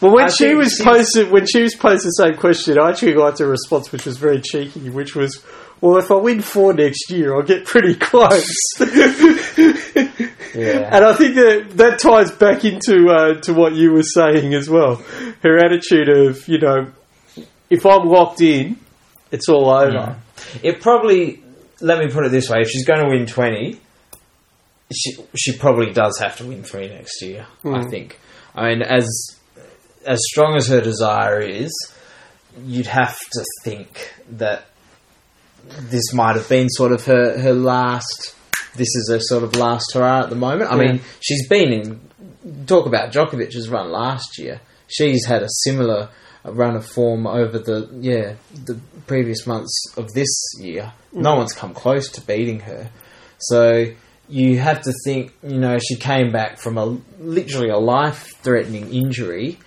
Well, when I she was posted, when she was posed the same question, I actually got a response which was very cheeky, which was, "Well, if I win four next year, I'll get pretty close." Yeah. and I think that that ties back into uh, to what you were saying as well. Her attitude of, you know, if I'm locked in, it's all over. Mm. It probably, let me put it this way, if she's going to win 20, she, she probably does have to win three next year, I mm. think. I mean, as, as strong as her desire is, you'd have to think that this might have been sort of her, her last, this is her sort of last hurrah at the moment. I Yeah. mean, she's been in, talk about Djokovic's run last year. She's had a similar run of form over the, yeah, the previous months of this year. No mm. one's come close to beating her. So you have to think, you know, she came back from a literally a life-threatening injury.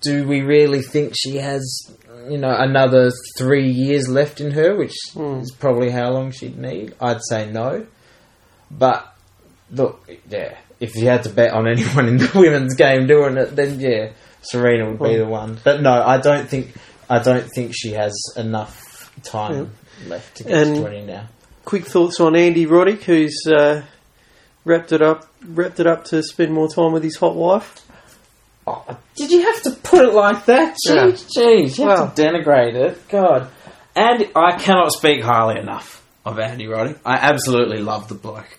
Do we really think she has, you know, another three years left in her, which hmm. is probably how long she'd need? I'd say no. But look, yeah, if you had to bet on anyone in the women's game doing it, then yeah, Serena would be the one. But no, I don't think I don't think she has enough time left to get And- to twenty now. Quick thoughts on Andy Roddick, who's uh, wrapped it up, wrapped it up to spend more time with his hot wife. Oh, did you have to put it like that? Yeah. Jeez, jeez, you Well. have to denigrate it. God. And I cannot speak highly enough of Andy Roddick. I absolutely love the bloke.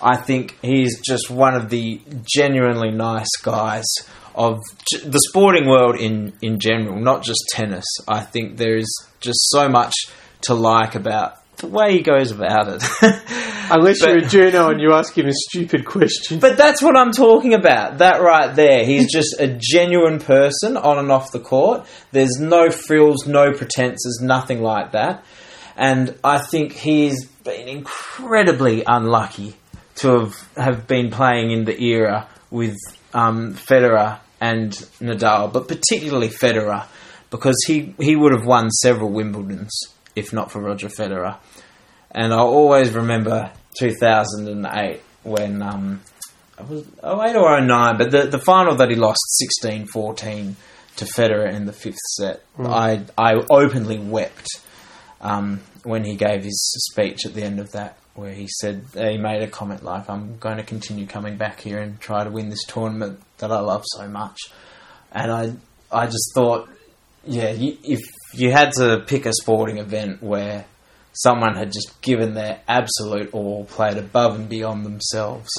I think he's just one of the genuinely nice guys of the sporting world in, in general, not just tennis. I think there is just so much to like about the way he goes about it. Unless But- you're a journo and you ask him a stupid question. But that's what I'm talking about. That right there. He's just a genuine person on and off the court. There's no frills, no pretenses, nothing like that. And I think he's been incredibly unlucky to have, have been playing in the era with um, Federer and Nadal, but particularly Federer, because he, he would have won several Wimbledons if not for Roger Federer. And I'll always remember 2008 when um, it was 08 or 09, but the, the final that he lost 16 14 to Federer in the fifth set. I, I openly wept um, when he gave his speech at the end of that, where he said, he made a comment like, I'm going to continue coming back here and try to win this tournament that I love so much. And I, I just thought, yeah, you, if you had to pick a sporting event where someone had just given their absolute all, played above and beyond themselves,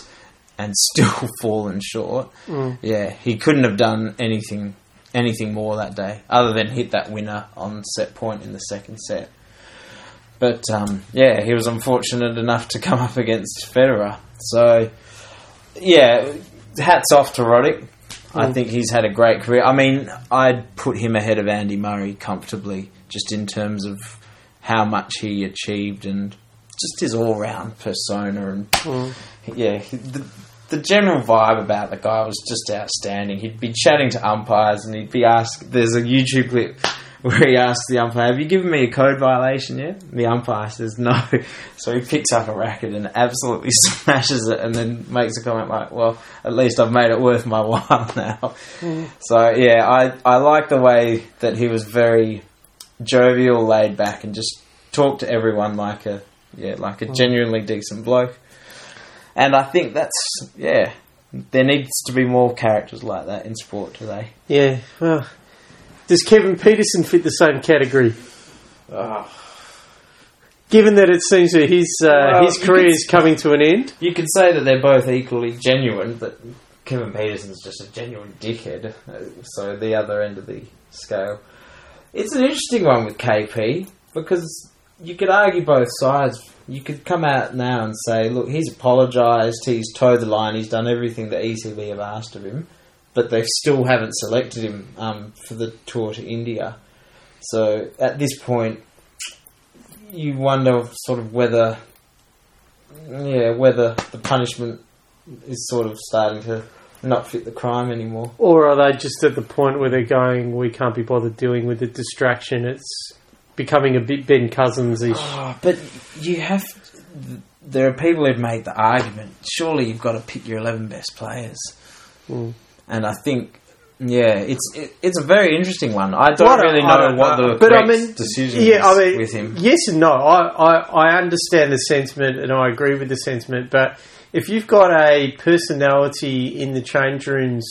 and still fallen short, mm. yeah, he couldn't have done anything anything more that day other than hit that winner on set point in the second set. But um, yeah, he was unfortunate enough to come up against Federer. So yeah, hats off to Roddick. I think he's had a great career. I mean, I'd put him ahead of Andy Murray comfortably, just in terms of how much he achieved and just his all-round persona and yeah, the, the general vibe about the guy was just outstanding. He'd be chatting to umpires and he'd be asked. There's a YouTube clip where he asks the umpire, "Have you given me a code violation yet?" The umpire says no, so he picks up a racket and absolutely smashes it, and then makes a comment like, "Well, at least I've made it worth my while now." Mm. So yeah, I I like the way that he was very jovial, laid back, and just talked to everyone like a yeah, like a mm. genuinely decent bloke. And I think that's yeah. There needs to be more characters like that in sport today. Yeah, well, does Kevin Pietersen fit the same category? Given that it seems that his uh, Well, his career could- is coming to an end. You could say that they're both equally genuine, but Kevin Pietersen's just a genuine dickhead. uh, So the other end of the scale. It's an interesting one with KP because you could argue both sides. You could come out now and say, look, he's apologised, he's towed the line, he's done everything that ECB have asked of him, but they still haven't selected him um, for the tour to India. So at this point, you wonder sort of whether yeah, whether the punishment is sort of starting to not fit the crime anymore. Or are they just at the point where they're going, we can't be bothered dealing with the distraction? It's becoming a bit Ben Cousins ish. Oh, but you have. There are people who've made the argument. Surely you've got to pick your eleven best players, Mm. And I think. Yeah, it's it, it's a very interesting one. I don't I- really know don't what know. the But I mean, decision yeah, is I mean, with him. yes and no. I, I, I understand the sentiment and I agree with the sentiment, but if you've got a personality in the change rooms,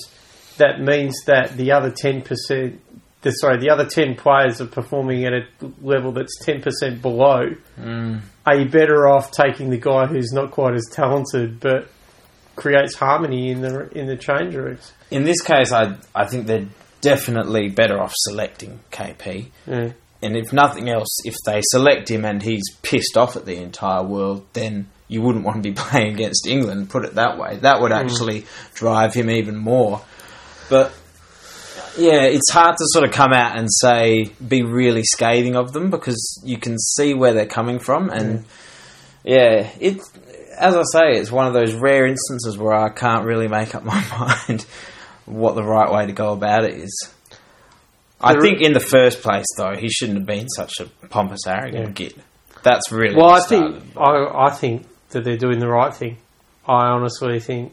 that means that the other ten percent, the sorry, the other ten players are performing at a level that's ten percent below. Mm. Are you better off taking the guy who's not quite as talented but creates harmony in the in the change rooms? In this case, I I think they're definitely better off selecting KP. Yeah. Mm. And if nothing else, if they select him and he's pissed off at the entire world, then you wouldn't want to be playing against England, put it that way. That would mm. actually drive him even more. But yeah, it's hard to sort of come out and say, be really scathing of them because you can see where they're coming from. And mm. yeah, it, as I say, it's one of those rare instances where I can't really make up my mind what the right way to go about it is. I think in the first place, though, he shouldn't have been such a pompous, arrogant Yeah. git. That's really Well, I think. I, I think that they're doing the right thing. I honestly think,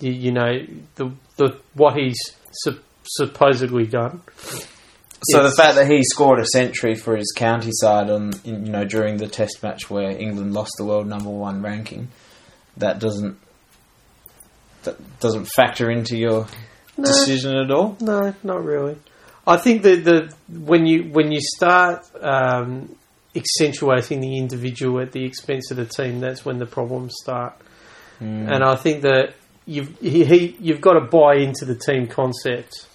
you, you know, the the what he's sup- supposedly done. So the fact that he scored a century for his county side on, in, you know, during the Test match where England lost the world number one ranking, that doesn't that doesn't factor into your No. decision at all. No, not really. I think that the when you when you start um, accentuating the individual at the expense of the team, that's when the problems start. And I think that you've he, he you've got to buy into the team concept,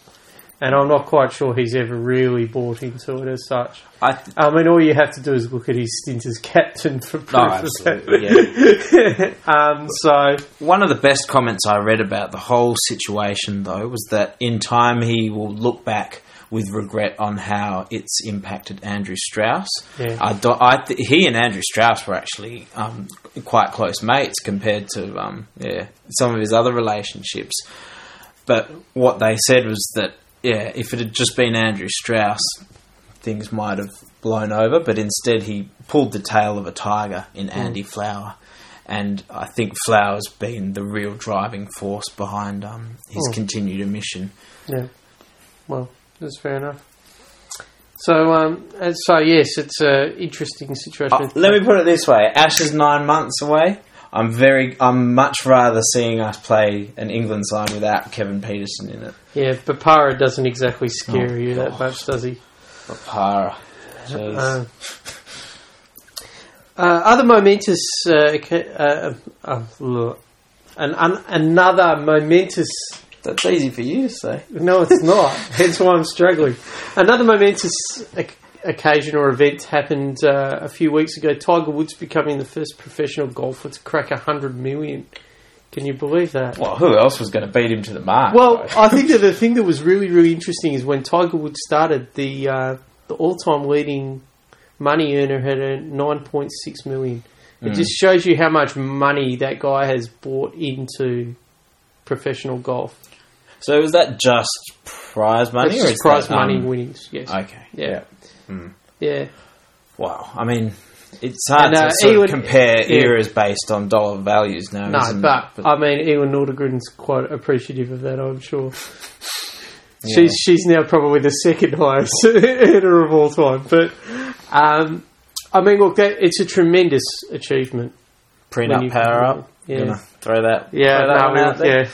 and I'm not quite sure he's ever really bought into it as such. I th- I mean, all you have to do is look at his stint as captain for proof No, absolutely, that. um, so One of the best comments I read about the whole situation, though, was that in time he will look back with regret on how it's impacted Andrew Strauss. Yeah. I do, I th- he and Andrew Strauss were actually um, quite close mates compared to um, yeah some of his other relationships. But what they said was that yeah, if it had just been Andrew Strauss, things might have blown over. But instead, he pulled the tail of a tiger in Andy Flower, and I think Flower's been the real driving force behind um, his Hmm. continued emission. Yeah. Well, that's fair enough. So, um, so yes, it's an interesting situation. Uh, let me put it this way: Ash is nine months away. I'm very. I'm much rather seeing us play an England side without Kevin Pietersen in it. yeah, but Para doesn't exactly scare Oh, you that much, does he? Para. Jeez. Uh, uh, other momentous, uh, uh, uh, an, an, another momentous. That's easy for you to say. No, it's not. Hence why I'm struggling. Another momentous occasion or event happened uh, a few weeks ago. Tiger Woods becoming the first professional golfer to crack hundred million. Can you believe that? Well, who else was going to beat him to the mark? Well. I think that the thing that was really, really interesting is when Tiger Woods started, the uh, the all time leading money earner had earned nine point six million. It just shows you how much money that guy has bought into professional golf. so was that just prize money, or just is prize that, money um, winnings. Yes. Okay. yeah. Yeah. Wow. I mean, it's hard And, uh, to sort Ewan- of compare yeah. eras based on dollar values now. No, but, it? I mean, Elin Nordegren's quite appreciative of that. I'm sure. Yeah. She's she's now probably the second highest earner of all time. But um, I mean, look, that, it's a tremendous achievement. prenup you- power up. Yeah. Gonna throw that. Yeah, throw that no, out there. yeah.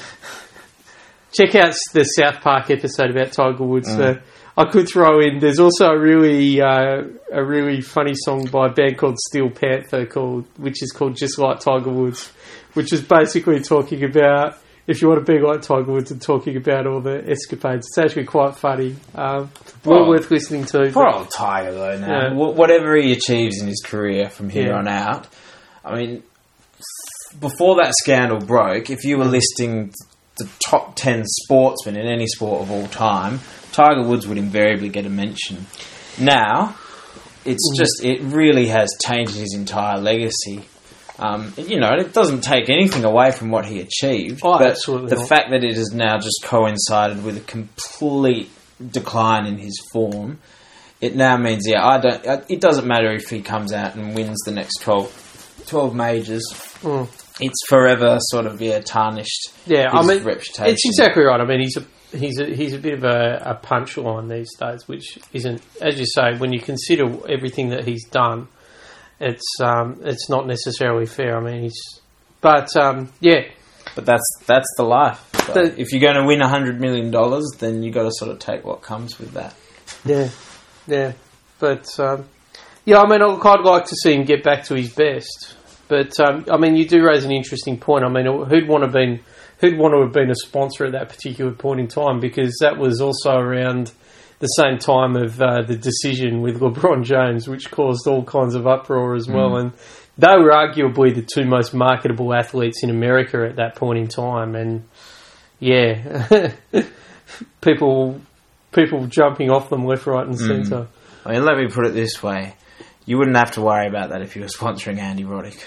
Check out the South Park episode about Tiger Woods. Mm. Uh, I could throw in. There's also a really uh, a really funny song by a band called Steel Panther called, which is called Just Like Tiger Woods, which is basically talking about if you want to be like Tiger Woods and talking about all the escapades. It's actually quite funny. Um, well Well, worth listening to. Poor but- old Tiger, though. Now, Yeah. Whatever he achieves in his career from here Yeah. on out, I mean, before that scandal broke, if you were listing the top ten sportsmen in any sport of all time, Tiger Woods would invariably get a mention. Now, it's Mm. just it really has tainted his entire legacy. Um, you know, it doesn't take anything away from what he achieved, Oh, but absolutely the not. fact that it has now just coincided with a complete decline in his form, it now means yeah, I don't. It doesn't matter if he comes out and wins the next 12, 12 majors. Mm. It's forever sort of yeah tarnished. Yeah, I mean, reputation. it's exactly right. I mean, he's a he's a he's a bit of a, a punchline these days, which isn't, as you say, when you consider everything that he's done, it's um, it's not necessarily fair. I mean, he's, but um, yeah, But that's that's the life. So The- if you're going to win a hundred million dollars, then you got to sort of take what comes with that. yeah, yeah. But um, yeah, I mean, I'd quite like to see him get back to his best. But um, I mean, you do raise an interesting point. I mean, who'd want to been who'd want to have been a sponsor at that particular point in time because that was also around the same time of uh, the decision with LeBron James, which caused all kinds of uproar as well. And they were arguably the two most marketable athletes in America at that point in time. And yeah, people people jumping off them left, right, and centre. I mean, let me put it this way: you wouldn't have to worry about that if you were sponsoring Andy Roddick.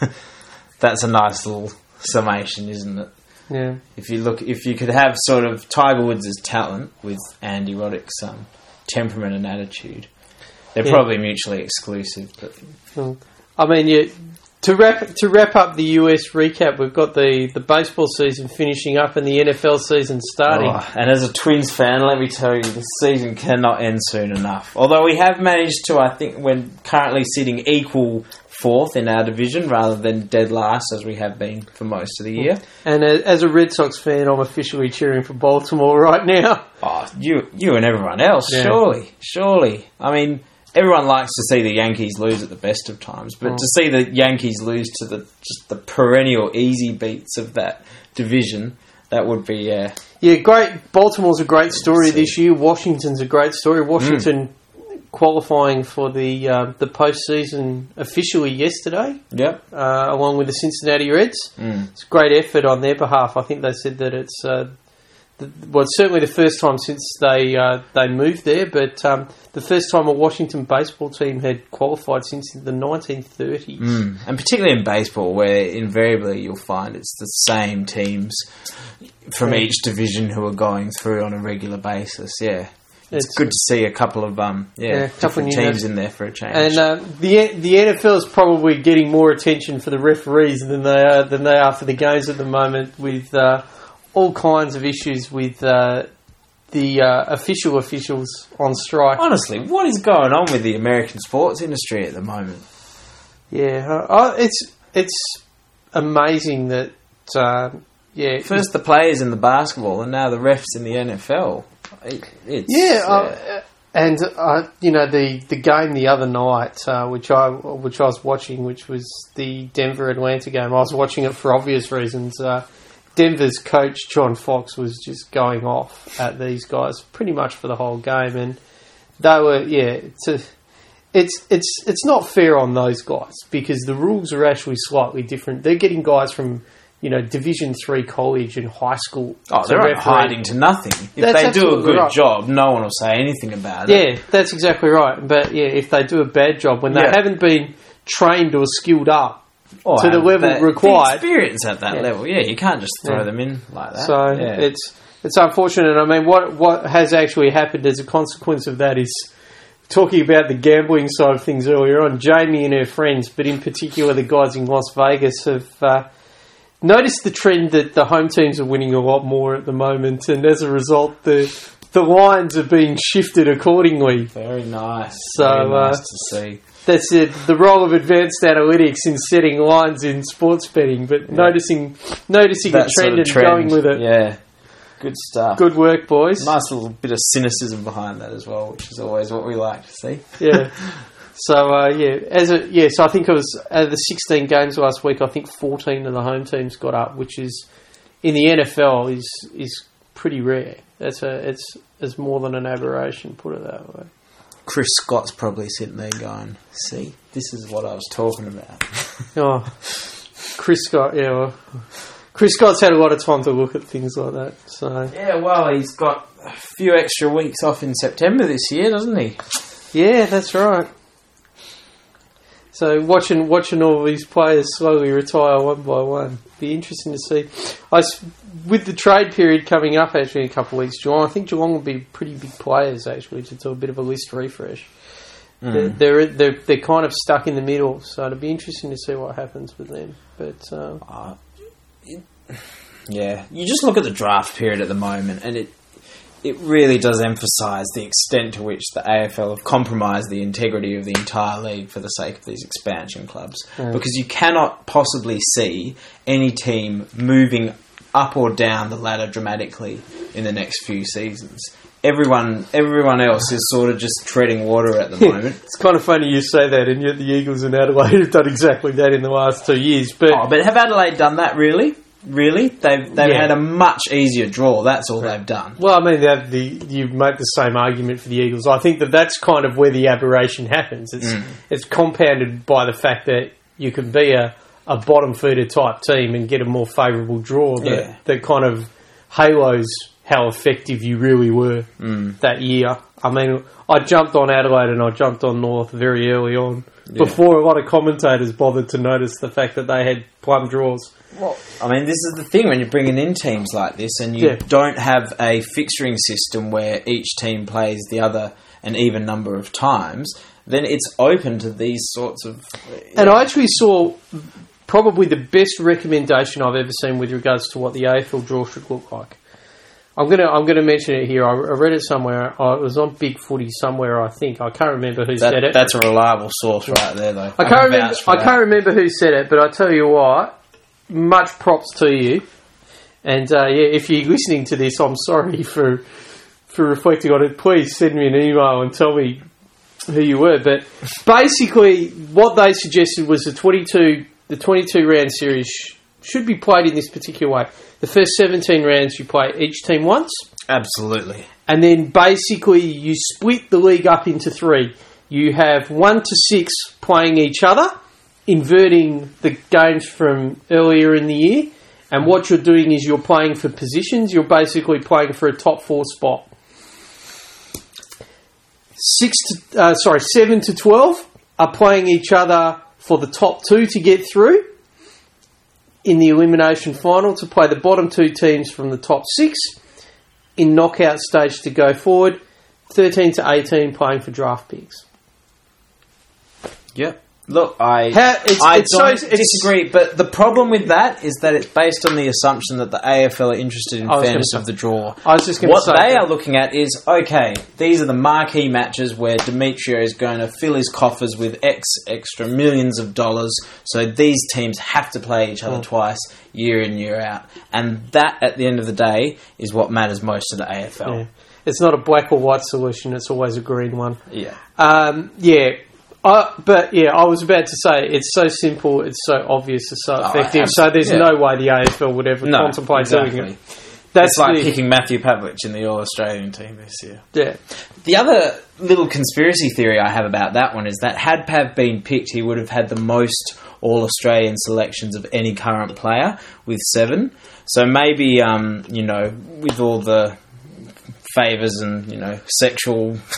that's a nice little summation, isn't it? Yeah. If you look, if you could have sort of Tiger Woods' talent with Andy Roddick's um, temperament and attitude, they're Yeah. probably mutually exclusive. But Mm. I mean, yeah, to wrap to wrap up the US recap, we've got the, the baseball season finishing up and the NFL season starting. Oh, and as a Twins fan, let me tell you, the season cannot end soon enough. Although we have managed to, I think, we're currently sitting equal fourth in our division rather than dead last as we have been for most of the year. And as a Red Sox fan, I'm officially cheering for Baltimore right now. Oh, you, you and everyone else, Yeah. surely, surely. I mean, everyone likes to see the Yankees lose at the best of times, but Oh. to see the Yankees lose to the just the perennial easy beats of that division, that would be uh, Yeah, great. Baltimore's a great story this year. Washington's a great story. Washington qualifying for the uh, the postseason officially yesterday, yep. uh, along with the Cincinnati Reds. Mm. It's a great effort on their behalf. I think they said that it's uh, the, well, it's certainly the first time since they uh, they moved there, but um, the first time a Washington baseball team had qualified since the 1930s. Mm. And particularly in baseball, where invariably you'll find it's the same teams from Yeah. each division who are going through on a regular basis. Yeah. It's, It's- good to see a couple of um yeah, Yeah, couple new teams in there for a change. And uh, the the NFL is probably getting more attention for the referees than they are than they are for the games at the moment, with uh, all kinds of issues with uh, the uh, official officials on strike. Honestly, what is going on with the American sports industry at the moment? Yeah, uh, uh, it's it's amazing that uh, yeah First the players in the basketball, and now the refs in the NFL. It, Yeah, uh, and uh, you know the the game the other night, uh, which I which I was watching, which was the Denver Atlanta game. I was watching it for obvious reasons. Uh, Denver's coach John Fox was just going off at these guys pretty much for the whole game, and they were yeah. It's a, it's it's it's not fair on those guys because the rules are actually slightly different. They're getting guys from you know Division three college and high school. oh, they're not hiding to nothing. If That's they do a good right. job, no one will say anything about it. Yeah, that's exactly right. But yeah, if they do a bad job when they Yeah. haven't been trained or skilled up, Or to the level that- required. the experience at that Yeah. level. Yeah, you can't just throw them in like that. so yeah. it's it's unfortunate. I mean, what what has actually happened as a consequence of that is talking about the gambling side of things earlier on. Jamie and her friends, but in particular the guys in Las Vegas, have uh, noticed the trend that the home teams are winning a lot more at the moment, and as a result, the the lines are being shifted accordingly. very nice. So, very nice uh, to see. That's it. The role of advanced analytics in setting lines in sports betting, but noticing noticing That a sort trend and going with it. Yeah, good stuff. Good work, boys. Nice little bit of cynicism behind that as well, which is always what we like to see. Yeah. So uh, yeah, as a yeah, so I think it was out of the sixteen games last week. I think fourteen of the home teams got up, which is in the NFL is is pretty rare. That's a it's it's more than an aberration. Put it that way. Chris Scott's probably sitting there going, "See, this is what I was talking about." Oh, Chris Scott. Yeah, well, Chris Scott's had a lot of time to look at things like that. So yeah, well, he's got a few extra weeks off in September this year, doesn't he? Yeah, that's right. So watching watching all these players slowly retire one by one, be interesting to see. I with the trade period coming up actually in a couple of weeks, Geelong. I think Geelong will be pretty big players actually to do a bit of a list refresh. They're, they're they're they're kind of stuck in the middle, so it'll be interesting to see what happens with them. But um, Uh, it- yeah, you just look at the draft period at the moment, and it it really does emphasise the extent to which the AFL have compromised the integrity of the entire league for the sake of these expansion clubs. Mm. Because you cannot possibly see any team moving up or down the ladder dramatically in the next few seasons. Everyone, everyone else is sort of just treading water at the moment. it's kind of funny you say that, and yet the Eagles and Adelaide have done exactly that in the last two years. But Oh, but have Adelaide done that really? Really? They've they've Yeah. had a much easier draw. That's all they've done. Well, I mean, the you make the same argument for the Eagles. I think that that's kind of where the aberration happens. It's Mm. it's compounded by the fact that you can be a, a bottom feeder type team and get a more favourable draw that, Yeah. that kind of halos how effective you really were Mm. that year. I mean, I jumped on Adelaide and I jumped on North very early on before a lot of commentators bothered to notice the fact that they had plum draws. Well, I mean, this is the thing when you're bringing in teams like this, and you Yeah. don't have a fixturing system where each team plays the other an even number of times. Then it's open to these sorts of. And I actually saw probably the best recommendation I've ever seen with regards to what the AFL draw should look like. I'm gonna I'm gonna mention it here. I, I read it somewhere. Oh, it was on Big Footy somewhere. I think I can't remember who That, said it. that's a reliable source right there, though. I can't remember. I can't remember who said it, but I tell you what, much props to you. And uh, yeah, if you're listening to this, I'm sorry for for reflecting on it. Please send me an email and tell me who you were. But basically, what they suggested was the 22 the 22 round series should be played in this particular way. The first 17 rounds you play each team once Absolutely. and then basically you split the league up into three. You have one to six playing each other, inverting the games from earlier in the year. And what you're doing is you're playing for positions. You're basically playing for a top four spot. Six to uh, sorry, seven to twelve are playing each other for the top two to get through in the elimination final to play the bottom two teams from the top six in knockout stage to go forward. 13 to 18 playing for draft picks. Yep. Look, I How- it's- I it's don't it's- disagree, but the problem with that is that it's based on the assumption that the AFL are interested in I was gonna fairness say- of the draw. I was just to What say they that. are looking at is okay. These are the marquee matches where Demetriou is going to fill his coffers with X extra millions of dollars. So these teams have to play each Hmm. other twice, year in year out, and that at the end of the day is what matters most to the AFL. Yeah. It's not a black or white solution, it's always a green one. Yeah. Um, yeah. I, but yeah, I was about to say it's so simple, it's so obvious, it's so Oh, effective. so there's yeah. no way the AFL would ever No, contemplate exactly. doing it. That's It's like the, picking Matthew Pavlich in the All Australian team this year. yeah. The other little conspiracy theory I have about that one is that had Pav been picked, he would have had the most All Australian selections of any current player with seven. So maybe, um, you know, with all the favours and you know sexual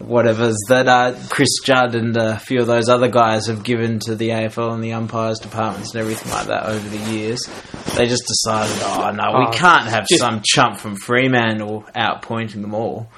whatevers that uh, Chris Judd and a few of those other guys have given to the AFL and the umpires departments and everything like that over the years, they just decided, oh no, we Oh, can't have just- some chump from Fremantle outpointing them all.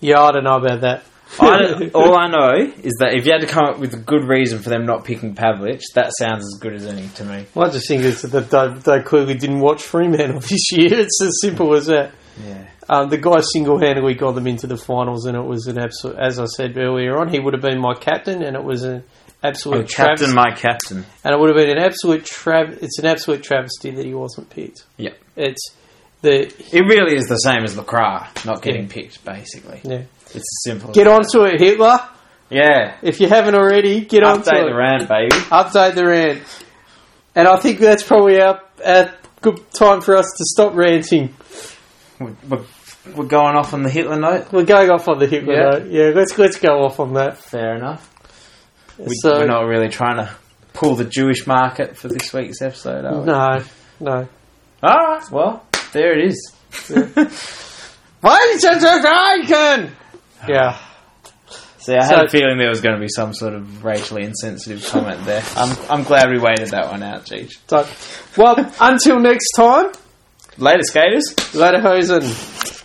Yeah, I don't know about that. I all I know is that if you had to come up with a good reason for them not picking Pavlich, that sounds as good as any to me. I just think it's that they, they clearly didn't watch Fremantle this year. It's as simple as that. Yeah. Um, the guy single-handedly got them into the finals, and it was an absolute. As I said earlier on, he would have been my captain, and it was an absolute Oh, captain, travesty. my captain. And it would have been an absolute trav. It's an absolute travesty that he wasn't picked. Yeah. It's the It really is the same as LeCras not getting picked, basically. yeah. It's simple Get onto it, Hitler. Yeah. If you haven't already, get on to it. the rant, baby. Update the rant. And I think that's probably our, our good time for us to stop ranting. We're, we're- going off on the Hitler note. We're going off on the Hitler Yeah. note. Yeah, let's let's go off on that. Fair enough. We, so we're not really trying to pull the Jewish market for this week's episode, are we? no, no. Alright, well, there it is. Ladies and gentlemen, yeah. See, I had a feeling there was going to be some sort of racially insensitive comment there. I'm, I'm glad we waited that one out, Cheech. So, well, until next time, Later, skaters. later, hosen.